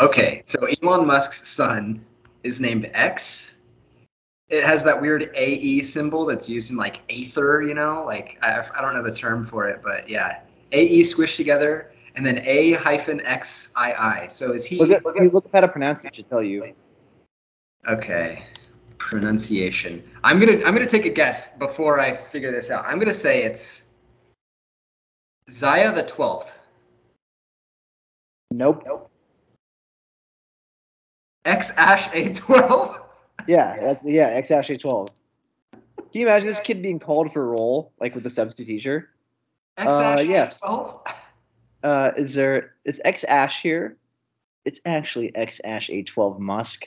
Okay, so Elon Musk's son is named X. It has that weird AE symbol that's used in like Aether, you know? Like, I, I don't know the term for it, but yeah. AE squished together and then A hyphen XII. So is he. Look at, look at, look at how to pronounce it, should tell you. Okay. Pronunciation. I'm gonna I'm gonna take a guess before I figure this out. I'm gonna say it's Zaya the twelfth. Nope. Nope. X Ash A twelve. Yeah, that's yeah, X Ash A twelve. Can you imagine this kid being called for a role, like with the substitute teacher? X Ash yes. A12? Uh, is there is X Ash here? It's actually X Ash A twelve Musk.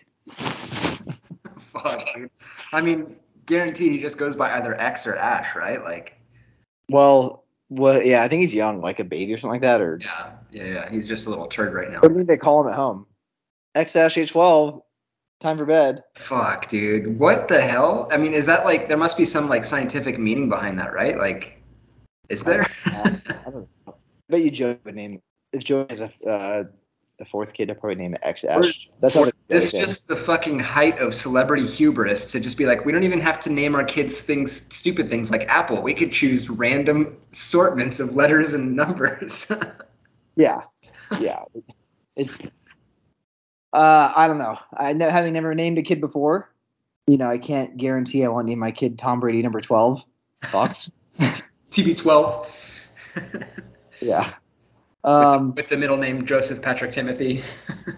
Fuck, dude. I mean, guaranteed he just goes by either X or Ash, right? Like, Well, well, yeah, I think he's young, like a baby or something like that, or yeah, yeah, yeah. He's just a little turd right now. what do you think they call him at home? X Ash A twelve. Time for bed. Fuck, dude. What the hell? I mean, is that like there must be some like scientific meaning behind that, right? Like, is there? I don't know. I bet you Joe would name if Joe has a uh, a fourth kid, he'll probably name it X Ash. That's how Or they is this just the fucking height of celebrity hubris to just be like, we don't even have to name our kids things, stupid things like Apple. We could choose random assortments of letters and numbers. Yeah, yeah. It's. Uh, I don't know. I ne- having never named a kid before, you know, I can't guarantee I won't name my kid Tom Brady number twelve. Fox. TB12. yeah. Um, with the middle name Joseph Patrick Timothy.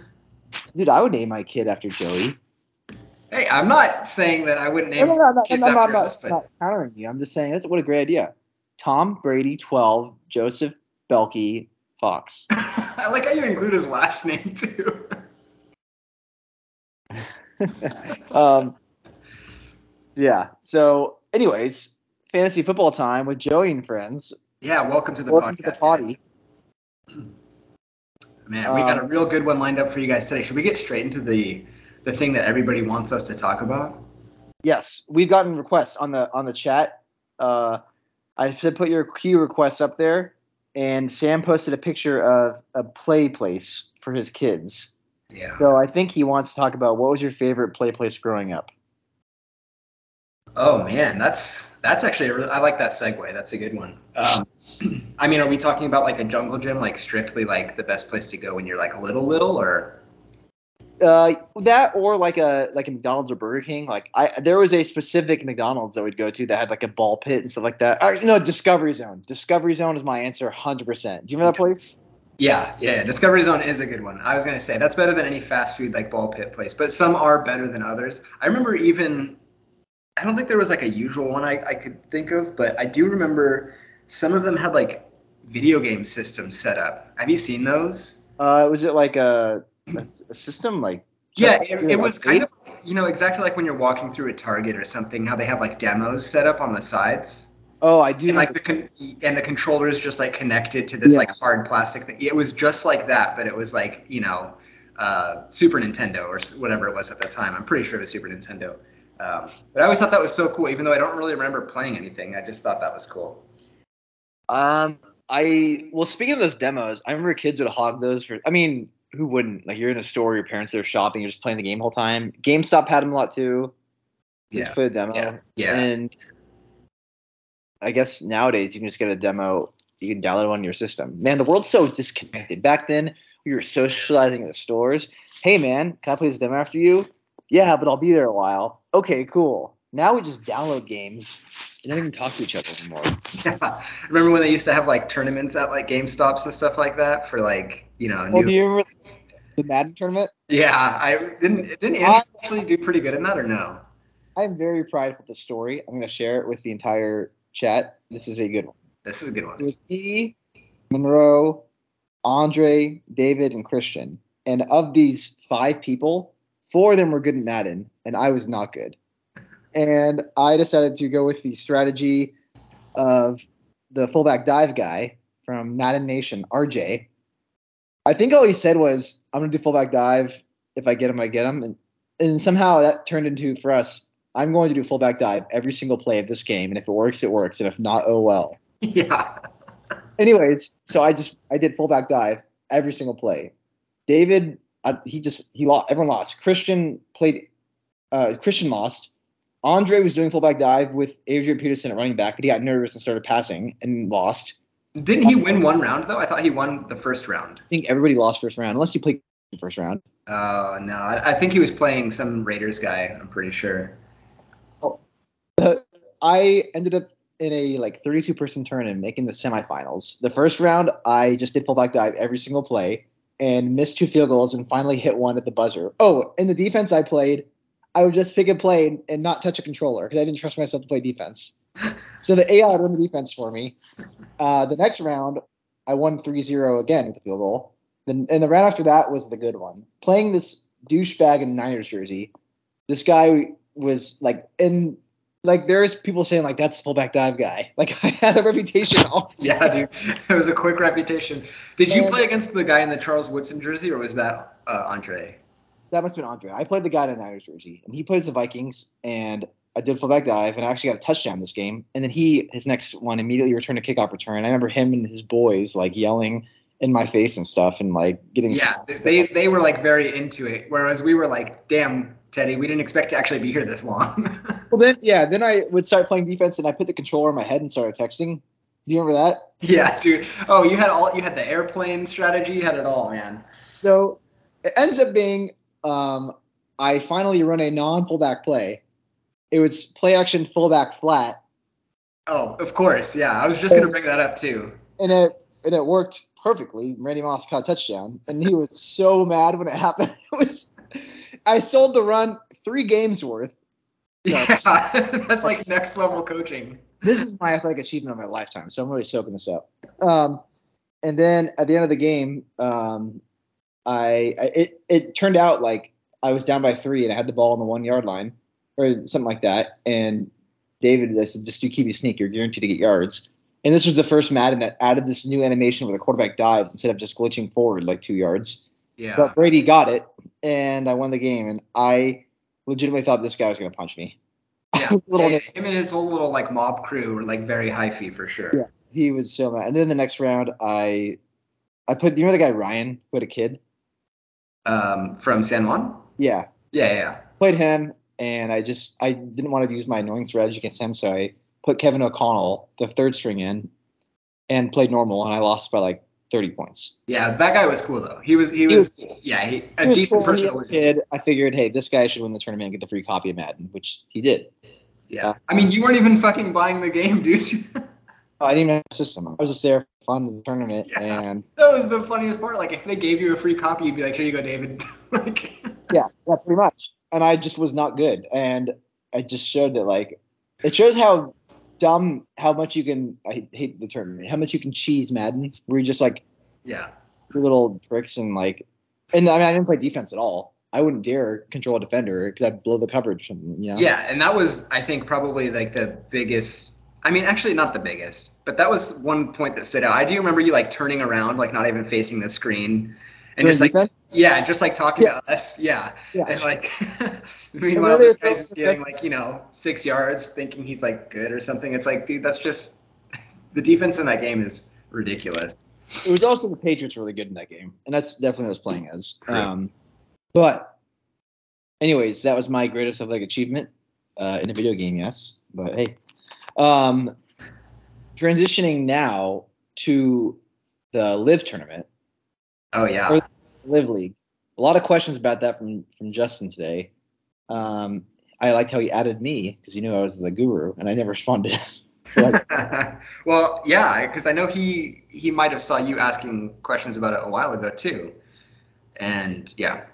dude, I would name my kid after Joey. hey, I'm not saying that I wouldn't name No, no, no, kids no, no, after no, us, but not countering you. I'm just saying that's what a great idea. Tom Brady, twelve. Joseph Belky Fox. I like how you include his last name too. um, yeah. So, anyways, fantasy football time with Joey and friends. yeah, welcome to the Welcome to podcast. the potty. Man, we got a Um, real good one lined up for you guys today. Should we get straight into the the thing that everybody wants us to talk about? Yes, we've gotten requests on the on the chat. Uh, I said put your key requests up there, and Sam posted a picture of a play place for his kids. Yeah. So I think he wants to talk about what was your favorite play place growing up. Oh man, that's that's actually a I like that segue. That's a good one. Um, I mean, are we talking about like a jungle gym, like strictly like the best place to go when you're like a little little, or Uh, that or like a like a McDonald's or Burger King. Like I, there was a specific McDonald's that I would go to that had like a ball pit and stuff like that. Uh, no, Discovery Zone. Discovery Zone is my answer, hundred percent. Do you remember that place? Yeah, yeah, yeah, Discovery Zone is a good one. I was gonna say that's better than any fast food like ball pit place, but some are better than others. I remember even I don't think there was like a usual one I, I could think of, but I do remember some of them had like video game systems set up. Have you seen those? Uh, was it like a system like? Yeah, it, it was kind of you know exactly like when you're walking through a Target or something. How they have like demos set up on the sides, Oh, I do. and like the con- and the controllers just like connected to this Yeah. like hard plastic thing. It was just like that, but it was like you know uh, Super Nintendo or whatever it was at the time. I'm pretty sure it was Super Nintendo. Um, but I always thought that was so cool, even though I don't really remember playing anything. I just thought that was cool. Um, I well, speaking of those demos, I remember kids would hog those for. I mean, who wouldn't? Like you're in a store, your parents are shopping, you're just playing the game the whole time. GameStop had them a lot too. Yeah, play a demo. yeah, yeah. And I guess nowadays you can just get a demo. You can download on your system. Man, the world's so disconnected. Back then, we were socializing at the stores. Hey, man, can I play this demo after you? Yeah, but I'll be there a while. Okay, cool. Now we just download games and don't even talk to each other anymore. Yeah. Remember when they used to have like tournaments at like GameStops and stuff like that for like you know. Well, new- do you remember the Madden tournament? Yeah, I didn't. Didn't actually do pretty good in that, or no? I'm very prideful of the story. I'm going to share it with the entire chat. This is a good one. This is a good It one. was me, Monroe, Andre, David, and Christian. And of these five people, four of them were good at Madden, and I was not good. And I decided to go with the strategy of the fullback dive guy from Madden Nation, RJ. I think all he said was, I'm going to do fullback dive. If I get him, I get him. And, and somehow that turned into, for us, I'm going to do fullback dive every single play of this game. And if it works, it works. And if not, oh well Yeah. anyways, so I just I did fullback dive every single play. David I, he just he lost. Everyone lost. Christian played. Uh, Christian lost. Andre was doing fullback dive with Adrian Peterson at running back, but he got nervous and started passing and lost. Didn't he win one round though? I thought he won the first round. I think everybody lost first round unless you played first round. Oh no, I, I think he was playing some Raiders guy. I'm pretty sure. I ended up in a like 32 person tournament making the semifinals. The first round, I just did fullback dive every single play and missed two field goals and finally hit one at the buzzer. Oh, in the defense I played, I would just pick a play and not touch a controller because I didn't trust myself to play defense. So the AI run the defense for me. Uh, the next round, I won 3-0 again with the field goal. Then and the round after that was the good one. Playing this douchebag in Niners jersey. This guy was like in like there's people saying like that's the fullback dive guy. Like I had a reputation. yeah, dude, it was a quick reputation. Did you and, play against the guy in the Charles Woodson jersey, or was that uh, Andre? That must have been Andre. I played the guy in the Niners jersey, and he plays the Vikings, and I did fullback dive, and I actually got a touchdown this game. And then he, his next one, immediately returned a kickoff return. I remember him and his boys like yelling in my face and stuff and like getting yeah they they were like very into it whereas we were like damn teddy we didn't expect to actually be here this long. Well then yeah then i would start playing defense and i put the controller in my head and started texting. Do you remember that? Yeah dude. Oh you had all you had the airplane strategy? You had it all man. So it ends up being um i finally run a non fullback play. It was play action fullback flat. Oh of course yeah. I was just gonna bring that up too. And it and it worked perfectly. Randy Moss caught a touchdown, and he was so mad when it happened. It was I sold the run three games worth. Yeah, that's like next level coaching. This is my athletic achievement of my lifetime, so I'm really soaking this up. Um, and then at the end of the game, um, I, I it it turned out like I was down by three and I had the ball on the one yard line or something like that. And David, I said, just do keep you sneak. You're guaranteed to get yards. And this was the first Madden that added this new animation where the quarterback dives instead of just glitching forward like two yards. Yeah. But Brady got it, and I won the game. And I legitimately thought this guy was going to punch me. Yeah. little him and his whole little like mob crew were like very hyphy for sure. Yeah. He was so mad. And then the next round, I I put you know the guy Ryan who had a kid. Um, from San Juan. Yeah. Yeah, yeah. Played him, and I just I didn't want to use my annoying strategy against him, so I put Kevin O'Connell, the third string in, and played normal, and I lost by like 30 points. Yeah, that guy was cool though. He was he, he was, was cool. yeah, he, a he decent cool. person. Kid, I figured, hey, this guy should win the tournament and get the free copy of Madden, which he did. Yeah, uh, I mean, you weren't even fucking buying the game, dude. I didn't even have a system. I was just there for fun the tournament, yeah. and that was the funniest part. Like, if they gave you a free copy, you'd be like, "Here you go, David." like, yeah, yeah, pretty much. And I just was not good, and I just showed that like it shows how dumb how much you can I hate the term how much you can cheese Madden where you just like yeah little tricks and like and I mean I didn't play defense at all. I wouldn't dare control a defender because I'd blow the coverage. from You know. Yeah, and that was I think probably like the biggest. I mean, actually not the biggest, but that was one point that stood out. I do remember you like turning around, like not even facing the screen, and just like defense? yeah, just like talking yeah. to us, yeah, yeah. and like meanwhile this guy's getting like you know six yards, thinking he's like good or something. It's like, dude, that's just the defense in that game is ridiculous. It was also the Patriots really good in that game, and that's definitely what I was playing as. Um, but, anyways, that was my greatest of like achievement uh, in a video game. Yes, but hey, um, transitioning now to the live tournament. Oh yeah, LIV League. A lot of questions about that from from Justin today. Um, I liked how he added me because he knew I was the guru, and I never responded. well, yeah, because I know he he might have saw you asking questions about it a while ago too, and yeah.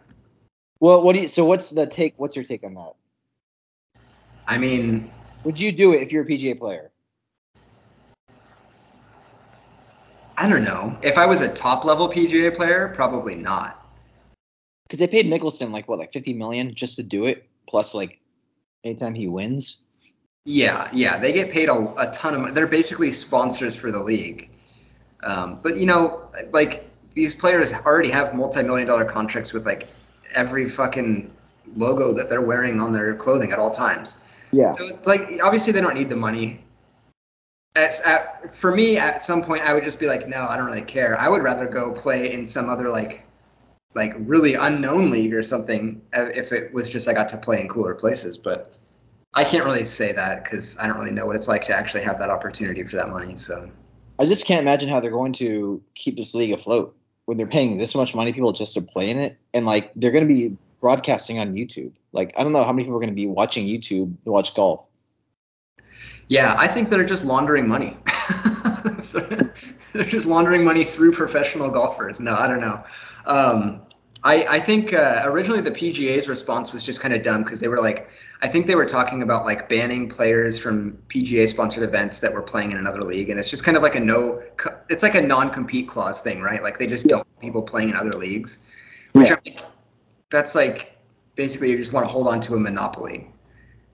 Well, what do you? So, what's the take? What's your take on that? I mean, would you do it if you're a PGA player? I don't know. If I was a top level PGA player, probably not. Because they paid Mickelson like what, like fifty million just to do it, plus like anytime he wins. Yeah, yeah, they get paid a, a ton of money. They're basically sponsors for the league. Um, but you know, like these players already have multi-million dollar contracts with like every fucking logo that they're wearing on their clothing at all times. Yeah. So it's like obviously they don't need the money. At, at, for me, at some point, I would just be like, no, I don't really care. I would rather go play in some other like like really unknown league or something uh, if it was just I got to play in cooler places. But I can't really say that because I don't really know what it's like to actually have that opportunity for that money. So I just can't imagine how they're going to keep this league afloat when they're paying this much money people just to play in it, and like they're going to be broadcasting on YouTube. Like I don't know how many people are going to be watching YouTube to watch golf. Yeah, I think they're just laundering money. they're just laundering money through professional golfers. No, I don't know. Um, I, I think uh, originally the PGA's response was just kind of dumb because they were like, I think they were talking about like banning players from PGA sponsored events that were playing in another league, and it's just kind of like a no, it's like a non-compete clause thing, right? Like they just don't want people playing in other leagues, which Yeah. I think that's like basically you just want to hold on to a monopoly,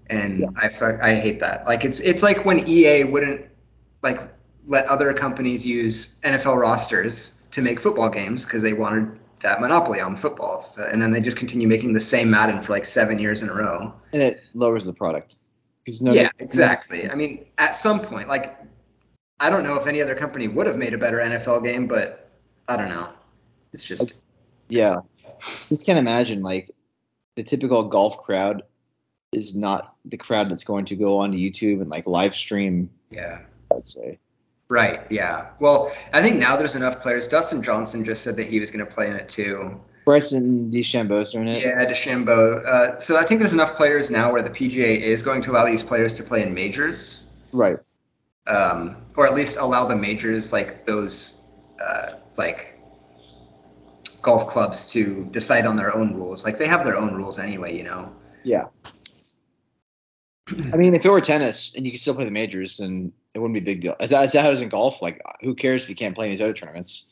and Yeah. I I hate that. Like it's it's like when EA wouldn't like let other companies use NFL rosters to make football games because they wanted that monopoly on football, and then they just continue making the same Madden for like seven years in a row. and it lowers the product. No, yeah, exactly. I mean, at some point, like I don't know if any other company would have made a better NFL game, but I don't know. It's just Yeah, just can't imagine like the typical golf crowd is not the crowd that's going to go onto YouTube and like live stream. yeah. I'd say. Right. Yeah. Well, I think now there's enough players. Dustin Johnson just said that he was going to play in it too. Bryson DeChambeau's doing it. Yeah, DeChambeau. Uh, so I think there's enough players now where the PGA is going to allow these players to play in majors, Right. um, or at least allow the majors like those, uh, like golf clubs to decide on their own rules. Like they have their own rules anyway, you know. Yeah. I mean, if it were tennis and you could still play the majors, then it wouldn't be a big deal. As, how that is in golf, like who cares if you can't play in these other tournaments?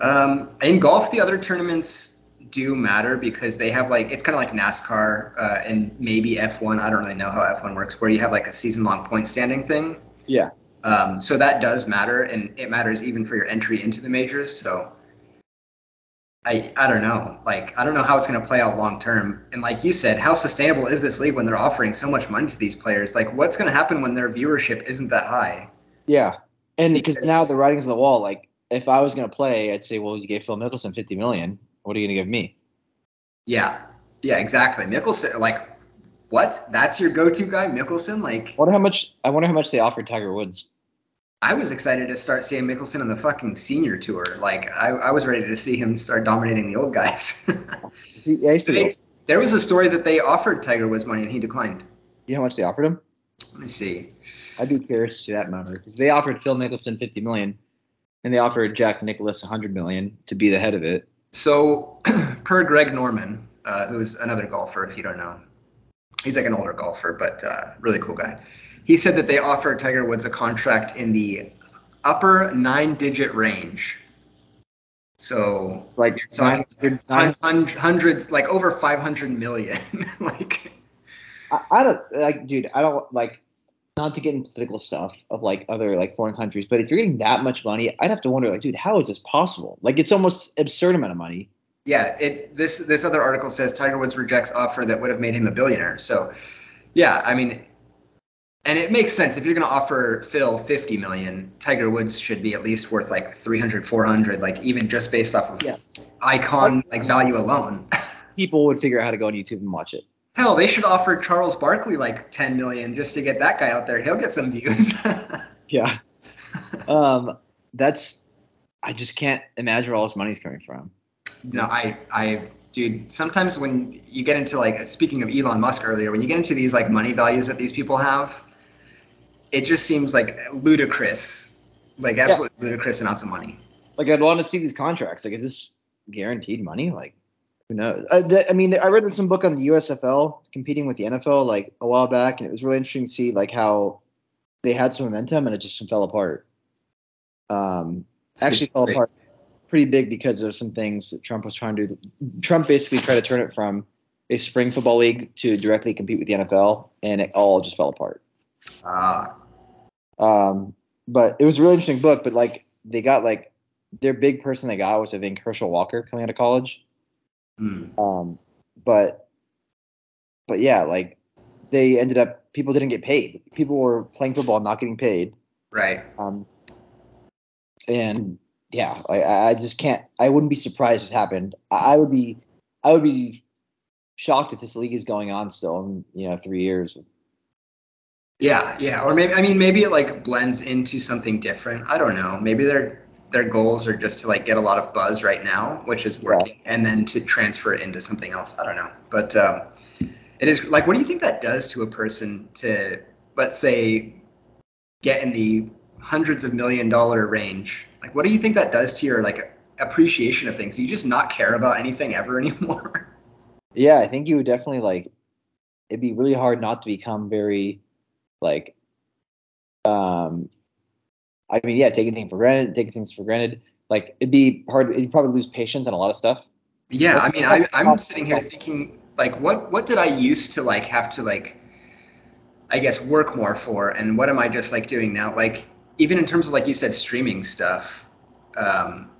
Um, in golf, the other tournaments do matter because they have like it's kind of like NASCAR uh, and maybe F1. I don't really know how F1 works, where you have like a season-long point standing thing. Yeah. Um, so that does matter, and it matters even for your entry into the majors. So I I don't know, like I don't know how it's going to play out long term. And like you said, how sustainable is this league when they're offering so much money to these players? Like, what's going to happen when their viewership isn't that high? Yeah. And because Because- now the writing's on the wall, like if I was going to play, I'd say, well, you gave Phil Mickelson 50 million. What are you going to give me? Yeah, yeah, exactly. Mickelson, like, what? That's your go-to guy, Mickelson? Like, I wonder how much. I wonder how much they offered Tiger Woods. I was excited to start seeing Mickelson on the fucking senior tour. Like, I, I was ready to see him start dominating the old guys. He, yeah, he's pretty. They- there was a story that they offered Tiger Woods money and he declined. You know how much they offered him? Let me see. I'd be curious to see that number because they offered Phil Mickelson 50 million, and they offered Jack Nicklaus 100 million to be the head of it. So, per Greg Norman, uh, who's another golfer, if you don't know, he's like an older golfer, but uh, really cool guy. He said that they offered Tiger Woods a contract in the upper nine-digit range. So Like You're talking 900, hun- hun- hundreds, like over 500 million. like, I, I don't like, dude. I don't like not to get into political stuff of like other like foreign countries, but if you're getting that much money, I'd have to wonder, like, dude, how is this possible? Like, it's almost absurd amount of money. yeah, it this this other article says Tiger Woods rejects offer that would have made him a billionaire. So, yeah, I mean, and it makes sense if you're going to offer Phil 50 million, Tiger Woods should be at least worth like 300, 400, like even just based off of Yes. icon like value alone. People would figure out how to go on YouTube and watch it. Hell, they should offer Charles Barkley like 10 million just to get that guy out there. He'll get some views. Yeah. um, that's. I just can't imagine where all this money's coming from. No, I, I, dude. Sometimes when you get into like, speaking of Elon Musk earlier, when you get into these like money values that these people have, it just seems like ludicrous, like absolutely ludicrous amounts of money. Like, I'd want to see these contracts. Like, is this guaranteed money? Like, who knows? I, th- I mean, I read some book on the USFL competing with the NFL like a while back, and it was really interesting to see like how they had some momentum and it just fell apart. Um, actually fell Great. apart pretty big because of some things that Trump was trying to do. Trump basically tried to turn it from a spring football league to directly compete with the NFL, and it all just fell apart. Ah, Um, but it was a really interesting book. But like they got like their big person they got was I think Herschel Walker coming out of college. hmm. Um, but but yeah, like they ended up people didn't get paid. People were playing football not getting paid. right. Um, and yeah, I, I just can't. I wouldn't be surprised if this happened. I, I would be, I would be shocked if this league is going on still in you know three years. Yeah, yeah, or maybe I mean maybe it like blends into something different. I don't know. Maybe their their goals are just to like get a lot of buzz right now, which is working, yeah. and then to transfer it into something else. I don't know, but um, it is like, what do you think that does to a person to let's say get in the hundreds of million dollar range? Like, what do you think that does to your like appreciation of things? Do you just not care about anything ever anymore? Yeah, I think you would definitely like. It'd be really hard not to become very like um I mean, yeah, taking things for granted, taking things for granted. Like it'd be hard. You'd probably lose patience on a lot of stuff. Yeah, I mean, I, I'm sitting here thinking, like, what what did I used to like have to like, I guess, work more for, and what am I just like doing now? Like, even in terms of like you said, streaming stuff. Um,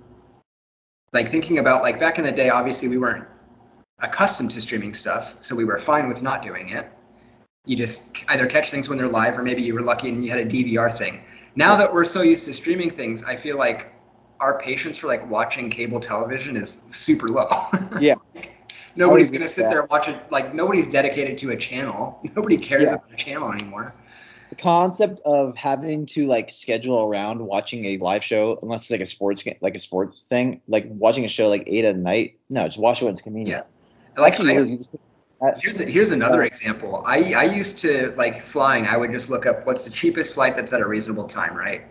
like thinking about like back in the day, obviously we weren't accustomed to streaming stuff, so we were fine with not doing it you just either catch things when they're live or maybe you were lucky and you had a DVR thing. Now that we're so used to streaming things, I feel like our patience for like watching cable television is super low. Yeah. nobody's gonna sit that. there and watch it. Like nobody's dedicated to a channel. Nobody cares yeah. about a channel anymore. The concept of having to like schedule around watching a live show, unless it's like a sports game, like a sports thing, like watching a show like eight at night. No, just watch it when it's convenient. Yeah. Like Actually, I, Uh, here's a, here's another uh, example. I I used to like flying. I would just look up what's the cheapest flight that's at a reasonable time, right?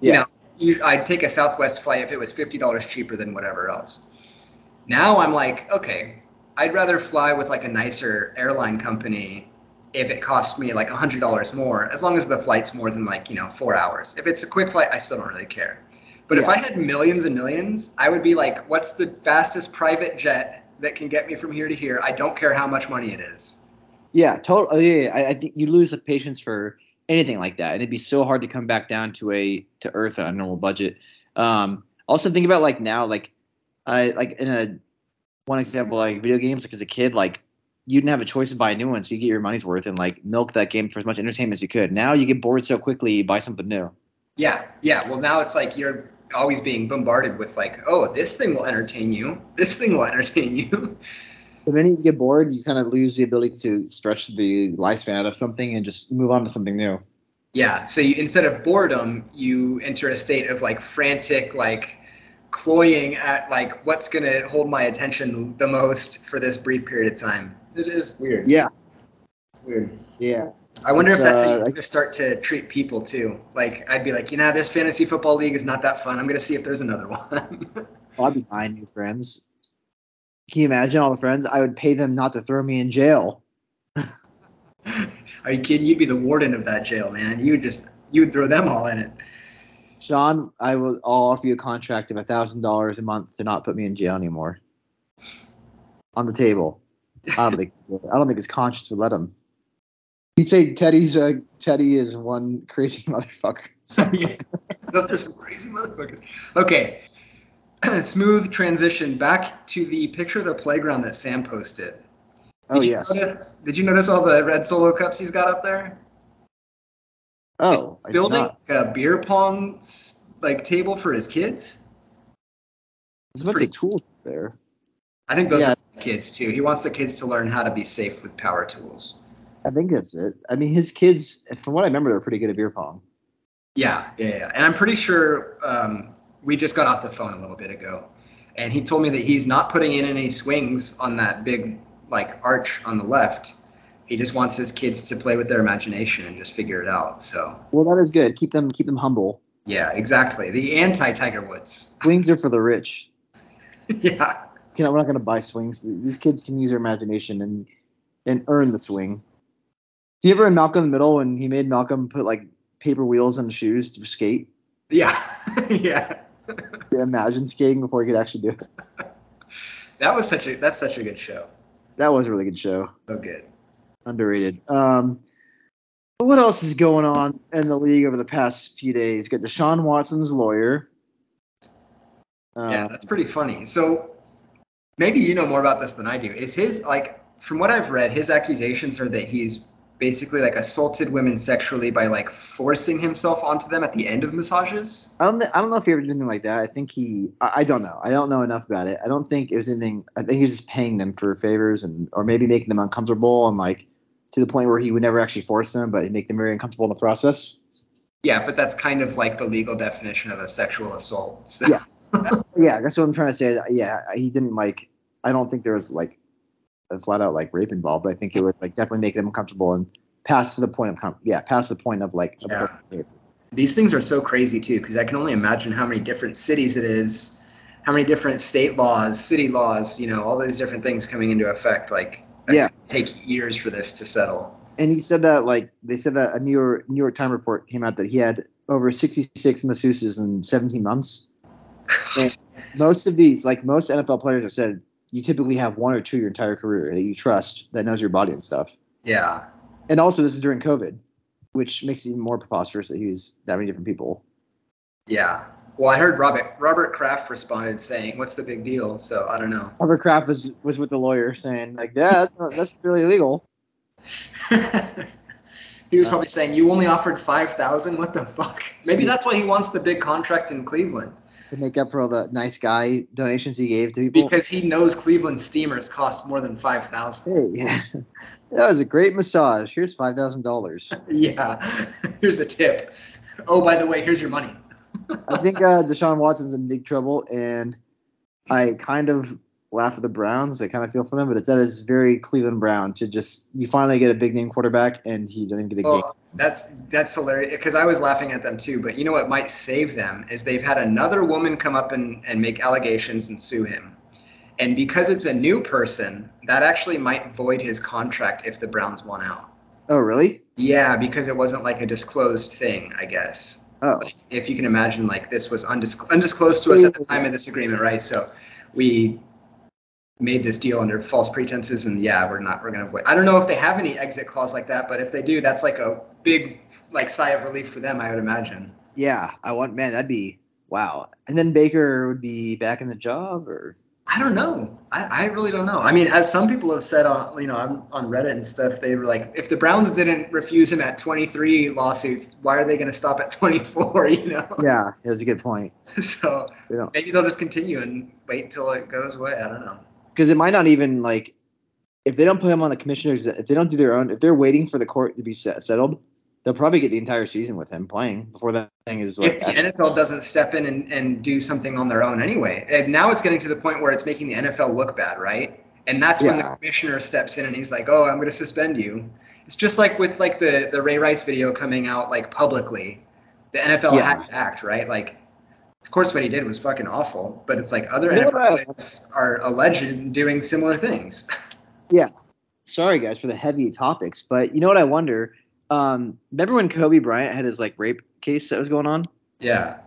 Yeah. You know, I'd take a Southwest flight if it was fifty dollars cheaper than whatever else. Now I'm like, okay, I'd rather fly with like a nicer airline company if it costs me like hundred dollars more, as long as the flight's more than like you know four hours. If it's a quick flight, I still don't really care. But yeah. if I had millions and millions, I would be like, what's the fastest private jet that can get me from here to here. I don't care how much money it is. Yeah, totally. Yeah, I, I think you lose the patience for anything like that, and it'd be so hard to come back down to a to earth on a normal budget. Um, also, think about like now, like I like in a one example, like video games. Like as a kid, like you didn't have a choice to buy a new one, so you get your money's worth and like milk that game for as much entertainment as you could. Now you get bored so quickly, you buy something new. Yeah, yeah. Well, now it's like you're always being bombarded with like, oh, this thing will entertain you. This thing will entertain you. But then you get bored, you kind of lose the ability to stretch the lifespan out of something and just move on to something new. Yeah. So you, instead of boredom, you enter a state of like frantic, like cloying at like what's going to hold my attention the most for this brief period of time. It is weird. Yeah. It's weird. Yeah. I wonder it's, if that's uh, how you start to treat people too. Like I'd be like, you know, this fantasy football league is not that fun. I'm gonna see if there's another one. well, I'd be buying new friends. Can you imagine all the friends? I would pay them not to throw me in jail. Are you kidding? You'd be the warden of that jail, man. You would just you would throw them all in it. Sean, I will I'll offer you a contract of a thousand dollars a month to not put me in jail anymore. On the table. I don't think I don't think his conscience would let him. He'd say Teddy's uh, Teddy is one crazy motherfucker. So. yeah, there's some crazy motherfuckers. Okay, smooth transition back to the picture of the playground that Sam posted. Did oh yes. Notice, did you notice all the red solo cups he's got up there? Oh, he's building a beer pong like table for his kids. There's a bunch of tools there. I think those yeah. are kids too. He wants the kids to learn how to be safe with power tools. I think that's it. I mean, his kids, from what I remember, they're pretty good at beer pong. Yeah, yeah, yeah. And I'm pretty sure um, we just got off the phone a little bit ago, and he told me that he's not putting in any swings on that big like arch on the left. He just wants his kids to play with their imagination and just figure it out. So. Well, that is good. Keep them keep them humble. Yeah, exactly. The anti Tiger Woods. Swings are for the rich. yeah. You know, we're not going to buy swings. These kids can use their imagination and and earn the swing. Do you ever in Malcolm in the Middle when he made Malcolm put like paper wheels on the shoes to skate? Yeah, yeah. imagine skating before he could actually do it. That was such a that's such a good show. That was a really good show. So good. Underrated. Um, what else is going on in the league over the past few days? Got Deshaun Watson's lawyer. Uh, yeah, that's pretty funny. So maybe you know more about this than I do. Is his like from what I've read, his accusations are that he's basically like assaulted women sexually by like forcing himself onto them at the end of massages. I don't. I don't know if he ever did anything like that. I think he. I, I don't know. I don't know enough about it. I don't think it was anything. I think he was just paying them for favors and, or maybe making them uncomfortable and like to the point where he would never actually force them, but he'd make them very uncomfortable in the process. Yeah, but that's kind of like the legal definition of a sexual assault. So. Yeah. yeah, that's what I'm trying to say. Yeah, he didn't like. I don't think there was like flat out like rape involved, but I think it would like definitely make them uncomfortable and pass to the point of com- yeah, past the point of like. Yeah. These things are so crazy too, because I can only imagine how many different cities it is, how many different state laws, city laws, you know, all these different things coming into effect. Like, yeah, take years for this to settle. And he said that like they said that a New York New York Times report came out that he had over 66 masseuses in 17 months. And most of these, like most NFL players have said, you typically have one or two your entire career that you trust that knows your body and stuff. Yeah. And also, this is during COVID, which makes it even more preposterous that he was that many different people. Yeah. Well, I heard Robert Robert Kraft responded saying, "What's the big deal?" So I don't know. Robert Kraft was was with the lawyer saying, like, yeah, that's, not, that's really illegal. he was probably saying, "You only offered five thousand. What the fuck?" Maybe that's why he wants the big contract in Cleveland to make up for all the nice guy donations he gave to people. Because he knows Cleveland steamers cost more than five thousand. Hey, that was a great massage. Here's five thousand dollars. Yeah, here's a tip. Oh, by the way, here's your money. I think uh, Deshaun Watson's in big trouble, and I kind of laugh at the Browns. I kind of feel for them, but that is very Cleveland Brown to just you finally get a big name quarterback and he doesn't get a well, game. That's that's hilarious because I was laughing at them too. But you know what might save them is they've had another woman come up and, and make allegations and sue him. And because it's a new person, that actually might void his contract if the Browns won out. Oh, really? Yeah, because it wasn't like a disclosed thing, I guess. Oh. Like, if you can imagine, like this was undisclosed, undisclosed to us at the time of this agreement, right? So we made this deal under false pretenses and yeah we're not we're gonna avoid i don't know if they have any exit clause like that but if they do that's like a big like sigh of relief for them i would imagine. Yeah i want man that'd be wow. And then baker would be back in the job or? I don't know. I, I really don't know. I mean as some people have said on you know on, on reddit and stuff they were like if the browns didn't refuse him at 23 lawsuits why are they going to stop at 24 you know? Yeah that's a good point. So maybe they'll just continue and wait until it goes away. I don't know because it might not even like if they don't put him on the commissioners if they don't do their own if they're waiting for the court to be set, settled they'll probably get the entire season with him playing before that thing is like if the actually- NFL doesn't step in and, and do something on their own anyway. And now it's getting to the point where it's making the NFL look bad right? And that's when the commissioner steps in and he's like oh I'm going to suspend you. It's just like with like the the Ray Rice video coming out like publicly. The NFL yeah. had to act right? Like of course, what he did was fucking awful, but it's like other NFL players are alleged doing similar things. Yeah. Sorry, guys, for the heavy topics, but you know what I wonder? Um, remember when Kobe Bryant had his like rape case that was going on? Yeah.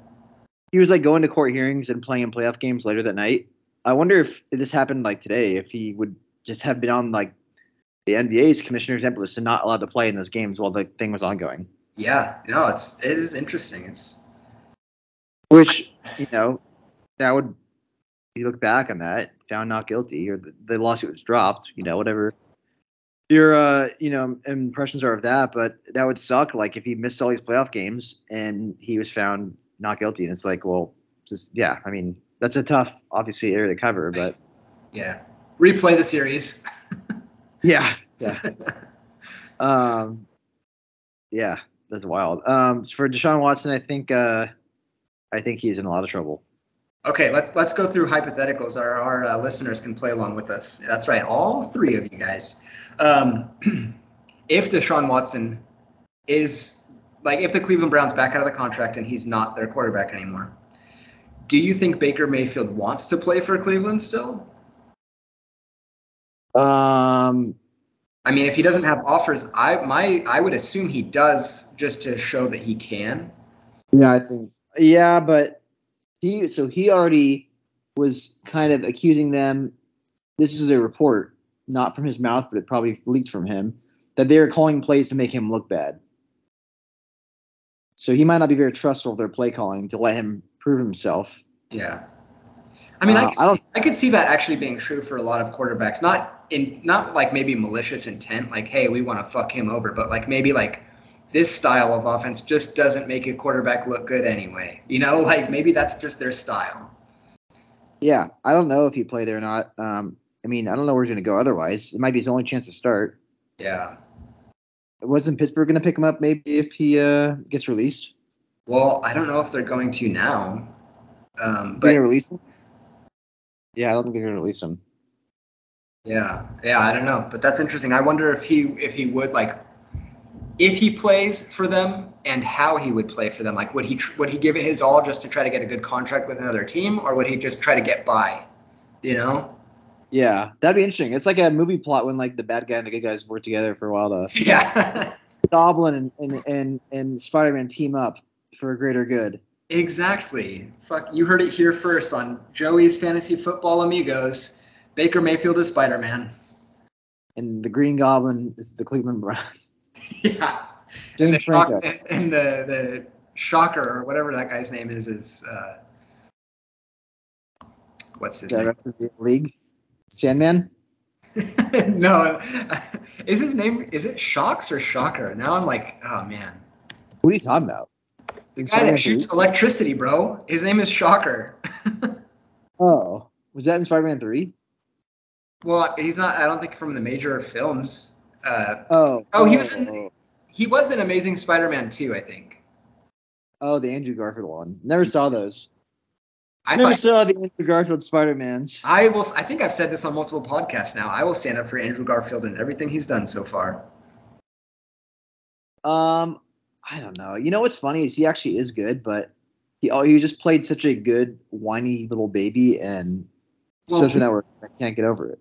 He was like going to court hearings and playing in playoff games later that night. I wonder if, this happened like today, if he would just have been on like the NBA's commissioner's list and not allowed to play in those games while the thing was ongoing. Yeah, no, it's it is interesting. It's which, you know, that would, you look back on that, found not guilty, or the, the lawsuit was dropped, you know, whatever your, uh, you know, impressions are of that. But that would suck, like, if he missed all these playoff games and he was found not guilty. And it's like, well, just, yeah, I mean, that's a tough, obviously, area to cover, but. Yeah. Replay the series. yeah. Yeah. um, yeah, that's wild. Um, for Deshaun Watson, I think, uh, I think he's in a lot of trouble. Okay, let's let's go through hypotheticals. Our our uh, listeners can play along with us. That's right, all three of you guys. Um, if Deshaun Watson is like if the Cleveland Browns back out of the contract and he's not their quarterback anymore, do you think Baker Mayfield wants to play for Cleveland still? Um, I mean, if he doesn't have offers, I my I would assume he does just to show that he can. Yeah, I think yeah, but he so he already was kind of accusing them. This is a report, not from his mouth, but it probably leaked from him that they are calling plays to make him look bad. So he might not be very trustful of their play calling to let him prove himself. Yeah. I mean, I, Uh, could I see, I could see that actually being true for a lot of quarterbacks. Not in, not like maybe malicious intent, like, hey, we want to fuck him over, but like maybe like this style of offense just doesn't make a quarterback look good anyway. You know, like maybe that's just their style. Yeah, I don't know if he played there or not. Um, I mean, I don't know where he's going to go. Otherwise, it might be his only chance to start. Yeah. Wasn't Pittsburgh going to pick him up? Maybe if he uh, gets released. Well, I don't know if they're going to now. Um, They're but release him. Yeah, I don't think they're going to release him. Yeah, yeah, I don't know, but that's interesting. I wonder if he if he would like if he plays for them and how he would play for them. Like, would he tr- would he give it his all just to try to get a good contract with another team, or would he just try to get by? You know? Yeah, that'd be interesting. It's like a movie plot when like the bad guy and the good guys work together for a while to Yeah, Goblin and and and, and Spider Man team up for a greater good. exactly. Fuck, you heard it here first on Joey's Fantasy Football Amigos. Baker Mayfield is Spider Man. And the Green Goblin is the Cleveland Browns. yeah. And the, shock, and, and the the shocker or whatever that guy's name is is uh, what's his name? rest of the league. Sandman. no, is his name is it Shocks or Shocker? Now I'm like, oh man, What are you talking about? the guy that shoots 3? electricity, bro. His name is Shocker. Oh, was that in Spider Man Three? well, he's not. I don't think from the major films. Uh, Oh. Oh, he was oh, in- oh. he was in Amazing Spider-Man 2, I think. Oh, the Andrew Garfield one. Never saw those. I Never saw the Andrew Garfield Spider Mans. I will. I think I've said this on multiple podcasts now. I will stand up for Andrew Garfield and everything he's done so far. Um, I don't know. You know what's funny is he actually is good, but he oh he just played such a good whiny little baby, and Well, social network I can't get over it.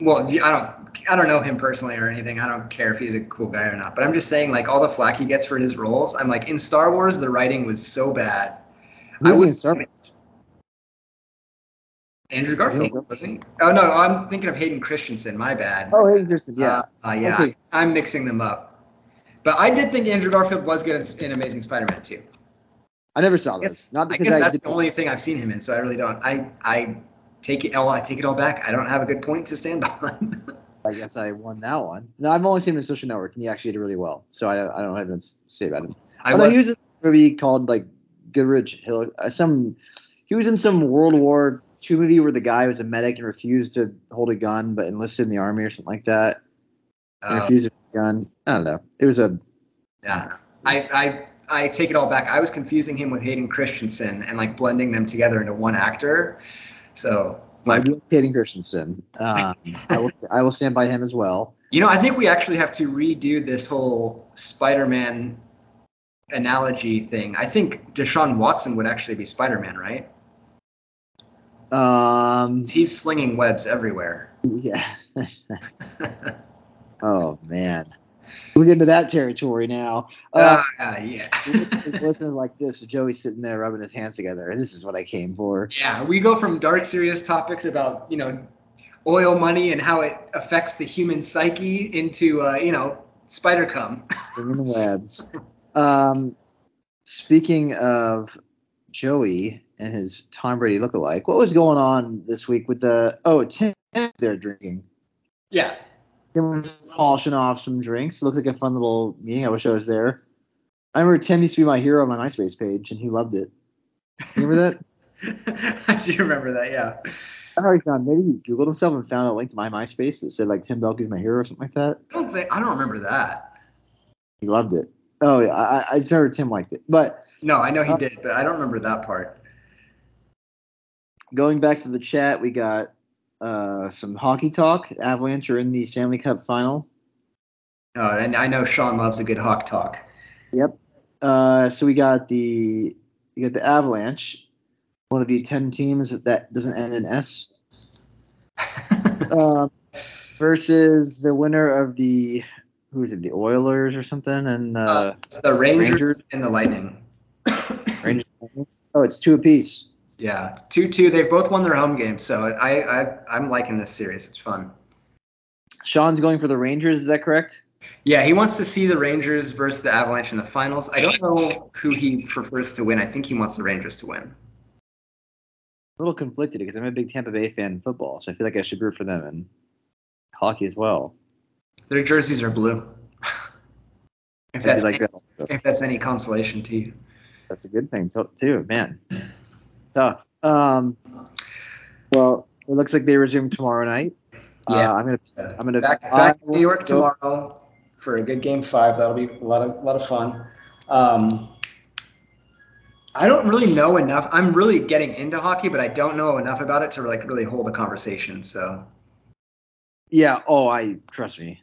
Well, I don't, I don't know him personally or anything. I don't care if he's a cool guy or not. But I'm just saying, like all the flack he gets for his roles. I'm like, in Star Wars, the writing was so bad. I would- in Star Wars? Andrew? Garfield, wasn't he? Oh no, I'm thinking of Hayden Christensen. My bad. Oh, Hayden Christensen. Yeah, Uh, uh, yeah, Okay. I'm mixing them up. But I did think Andrew Garfield was good in, in Amazing Spider-Man too. I never saw I those. Not I because guess I, that's the only thing I've seen him in, so I really don't. I I take it. Oh, I take it all back. I don't have a good point to stand on. I guess I won that one. No, I've only seen him in Social Network, and he actually did really well. So I, I don't have anything to say about him. I oh, no, was. he was in a movie called like Goodrich Hill. Uh, some he was in some World War II movie where the guy was a medic and refused to hold a gun, but enlisted in the army or something like that. Uh, refused a gun. I don't know. It was a Yeah, I, I I take it all back. I was confusing him with Hayden Christensen and like blending them together into one actor. So, like, do like Christensen. Um, I will I will stand by him as well. you know, I think we actually have to redo this whole Spider-Man analogy thing. I think Deshaun Watson would actually be Spider-Man, right? Um, He's slinging webs everywhere. yeah. oh man, we're getting to that territory now. Uh, Uh, yeah. listeners like this, Joey's sitting there rubbing his hands together. This is what I came for. Yeah, we go from dark, serious topics about you know oil money and how it affects the human psyche into uh, you know spider cum. Swinging the webs. Um, speaking of Joey and his Tom Brady lookalike, what was going on this week with the oh Tim there drinking? Yeah. Tim was polishing off some drinks. It Looked like a fun little meeting. I wish I was there. I remember Tim used to be my hero on my MySpace page, and he loved it. Remember that? I do remember that. Yeah. I don't know how he found. Maybe he googled himself and found a link to my MySpace that said like Tim Belky's my hero or something like that. I don't think I don't remember that. He loved it. Oh yeah, I, I- I just remember Tim liked it. But No, I know he Uh, did, but I don't remember that part. going back to the chat, we got uh, some hockey talk. Avalanche are in the Stanley Cup final. Oh, and I know Sean loves a good hawk talk. Yep. Uh, so we got the you got the Avalanche, one of the ten teams that doesn't end in S, um, versus the winner of the who is it? The Oilers or something? And uh, Uh, the Rangers, Rangers. and the Lightning. Rangers. Oh, it's two apiece. Yeah, two two. They've both won their home games, so I, I I'm liking this series. It's fun. Sean's going for the Rangers. Is that correct? Yeah, he wants to see the Rangers versus the Avalanche in the finals. I don't know who he prefers to win. I think he wants the Rangers to win. A little conflicted because I'm a big Tampa Bay fan in football, so I feel like I should root for them in hockey as well. Their jerseys are blue. if that's like any, that. if that's any consolation to you. That's a good thing to- too, man. Tough. Um, well, it looks like they resume tomorrow night. Yeah. Uh, I'm gonna. I'm gonna. back, back to New York go- tomorrow for a good game five. That'll be a lot of lot of fun. Um, I don't really know enough. I'm really getting into hockey, but I don't know enough about it to like really hold a conversation. So Yeah. Oh, I trust me.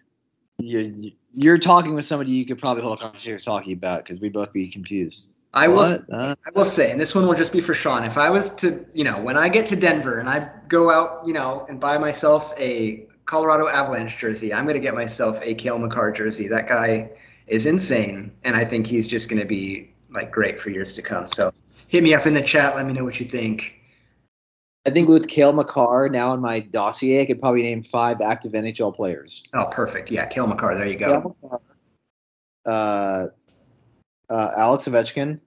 You're you're talking with somebody you could probably hold a conversation talking about because we'd both be confused. I will. What? Uh, I will say, and this one will just be for Sean. If I was to, you know, when I get to Denver and I go out, you know, and buy myself a Colorado Avalanche jersey, I'm going to get myself a Cale Makar jersey. That guy is insane, and I think he's just going to be like great for years to come. So hit me up in the chat. Let me know what you think. I think with Cale Makar now in my dossier, I could probably name five active NHL players. Oh, perfect. Yeah, Cale Makar. There you go. Cale Makar, uh, uh, Alex Ovechkin,